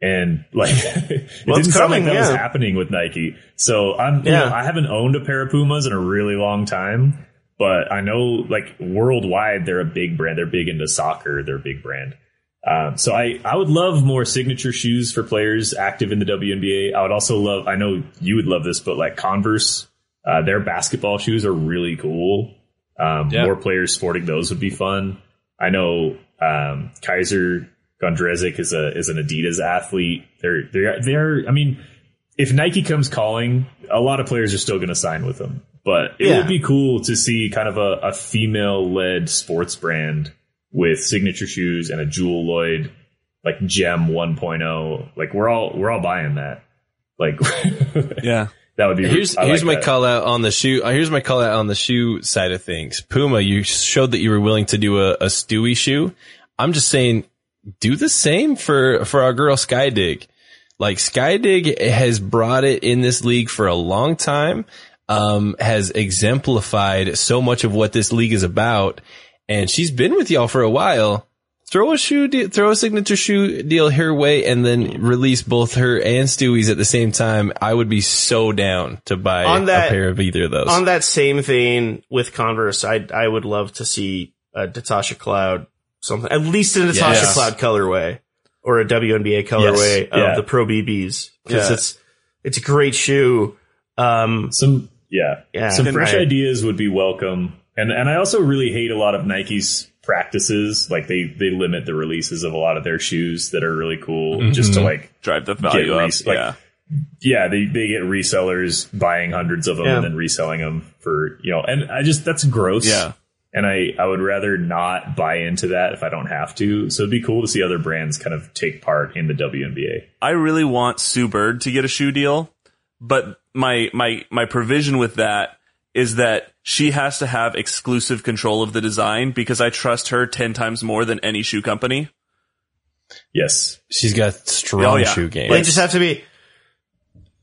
And like, it Well, didn't sound coming, like that was happening with Nike. So I'm, you Yeah. know, I haven't owned a pair of Pumas in a really long time, but I know like worldwide they're a big brand. They're big into soccer. They're a big brand. Um, so I, I would love more signature shoes for players active in the WNBA. I would also love, I know you would love this, but like Converse, uh, their basketball shoes are really cool. Um, Yeah. more players sporting those would be fun. I know, um, Kysre Gondrezick is a, is an Adidas athlete. They're, they're, they're, I mean, if Nike comes calling, a lot of players are still going to sign with them. But it Yeah. would be cool to see kind of a, a female led sports brand with signature shoes and a Jewell Loyd like Gem 1.0. Like we're all we're all buying that. Like Yeah. that would be. Here's I here's like my that. call out on the shoe. uh, Here's my call out on the shoe side of things. Puma, you showed that you were willing to do a, a Stewie shoe. I'm just saying, do the same for for our girl SkyDigg. Like SkyDigg has brought it in this league for a long time. Um, has exemplified so much of what this league is about, and she's been with y'all for a while. Throw a shoe, de- throw a signature shoe deal her way, and then release both her and Stewie's at the same time. I would be so down to buy On that- a pair of either of those. On that same vein with Converse, I I would love to see a Natasha Cloud something, at least a Natasha Yes. Cloud colorway or a WNBA colorway of Yeah. the Pro BBs because Yeah. it's it's a great shoe. Um, Some yeah, Yeah. Some fresh I- ideas would be welcome. And and I also really hate a lot of Nike's practices. Like they they limit the releases of a lot of their shoes that are really cool mm-hmm. just to like Drive the value Get up. res- like- yeah. yeah, they, they get resellers buying hundreds of them Yeah. and then reselling them for, you know, and I just, that's gross. Yeah. And I, I would rather not buy into that if I don't have to. So it'd be cool to see other brands kind of take part in the WNBA. I really want Sue Bird to get a shoe deal, but my my my provision with that is that she has to have exclusive control of the design because I trust her 10 times more than any shoe company. Yes. She's got strong Oh, yeah. shoe game. They just have to be.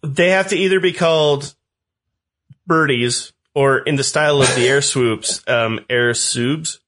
They have to either be called birdies or, in the style of the air Swoopes, um, air subs.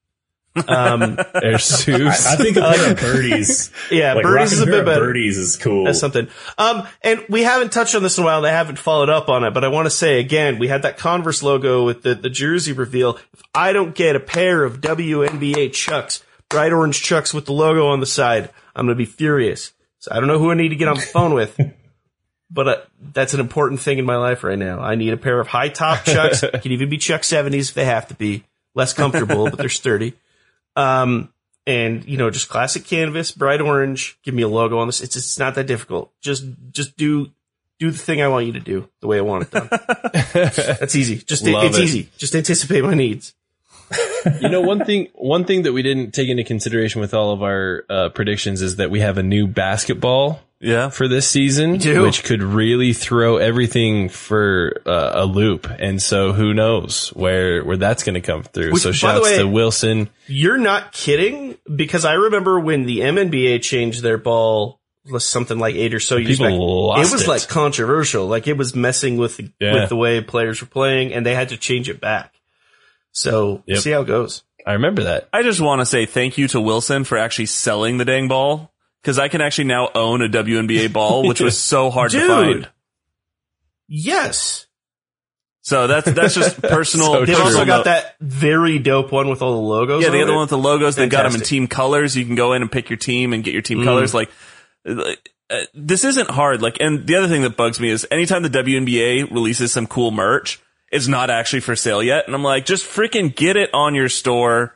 Um, They're I. I think a pair of birdies, yeah, like birdies is a bit of better. birdies is cool. That's something. Um, and we haven't touched on this in a while. and I haven't followed up on it, but I want to say again, we had that Converse logo with the, the jersey reveal. If I don't get a pair of WNBA Chucks, bright orange Chucks with the logo on the side, I'm going to be furious. So I don't know who I need to get on the phone with. but uh, that's an important thing in my life right now. I need a pair of high top chucks. Can even be Chuck 70s if they have to be. Less comfortable, but they're sturdy. Um, and you know, just classic canvas, bright orange. Give me a logo on this. It's it's not that difficult. Just just do do the thing I want you to do the way I want it done. That's easy. Just Love it's it. easy. Just anticipate my needs. you know, one thing, one thing that we didn't take into consideration with all of our uh, predictions is that we have a new basketball Yeah. for this season, which could really throw everything for uh, a loop. And so who knows where, where that's going to come through. Which, so by the shouts way- to Wilson. You're not kidding because I remember when the MNBA changed their ball was something like eight or so years People back. lost it was it. like controversial. Like it was messing with the, Yeah. with the way players were playing, and they had to change it back. So Yep. see how it goes. I remember that. I just want to say thank you to Wilson for actually selling the dang ball because I can actually now own a WNBA ball, which was so hard to find. Yes, So that's that's just personal. So they've also personal got that very dope one with all the logos. Yeah, on the other it. one with the logos. They've got them in team colors. You can go in and pick your team and get your team Mm. colors. Like, like, uh, this isn't hard. Like, and the other thing that bugs me is anytime the WNBA releases some cool merch, it's not actually for sale yet. And I'm like, just freaking get it on your store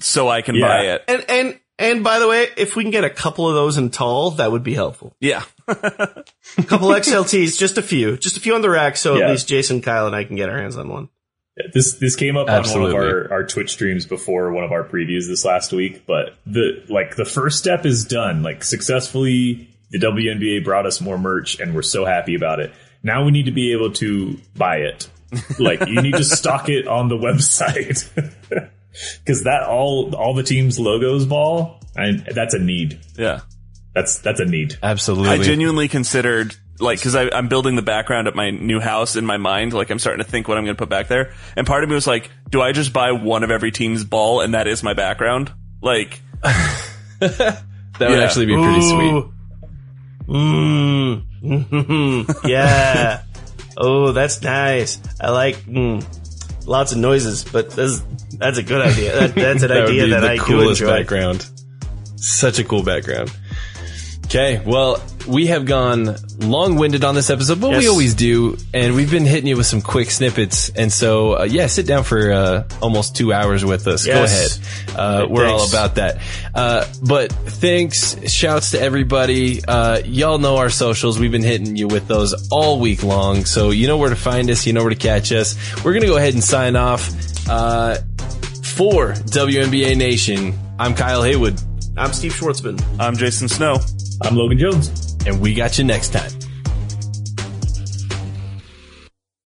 so I can Yeah. buy it. And and and by the way, if we can get a couple of those in tall, that would be helpful. Yeah. A couple XLTs, just a few, just a few on the rack, so Yeah. at least Jason, Kyle, and I can get our hands on one. This this came up on one of our, our Twitch streams before one of our previews this last week, but the like the first step is done. Like successfully the WNBA brought us more merch and we're so happy about it. Now we need to be able to buy it. Like you need to stock it on the website. Cuz that all all the teams logos ball, and that's a need. Yeah. That's that's a need. Absolutely. I genuinely considered like because I'm building the background at my new house in my mind. Like I'm starting to think what I'm going to put back there, and part of me was like, do I just buy one of every team's ball and that is my background? Like, that would actually be pretty sweet. Mmm. yeah. Oh, that's nice. I like mm, lots of noises, but that's that's a good idea. That, that's an That idea that the I do coolest enjoy. background. Such a cool background. Okay, well, we have gone long-winded on this episode, but we always do, and we've been hitting you with some quick snippets. And so, uh, yeah, sit down for uh, almost two hours with us. Yes. Go ahead. Uh, we're all about that. Uh, but thanks, shouts to everybody. Uh, y'all know our socials. We've been hitting you with those all week long, so you know where to find us. You know where to catch us. We're gonna go ahead and sign off. Uh, for WNBA Nation, I'm Kyle Haywood, I'm Steve Schwartzman. I'm Jason Snow. I'm Logan Jones. and we got you next time.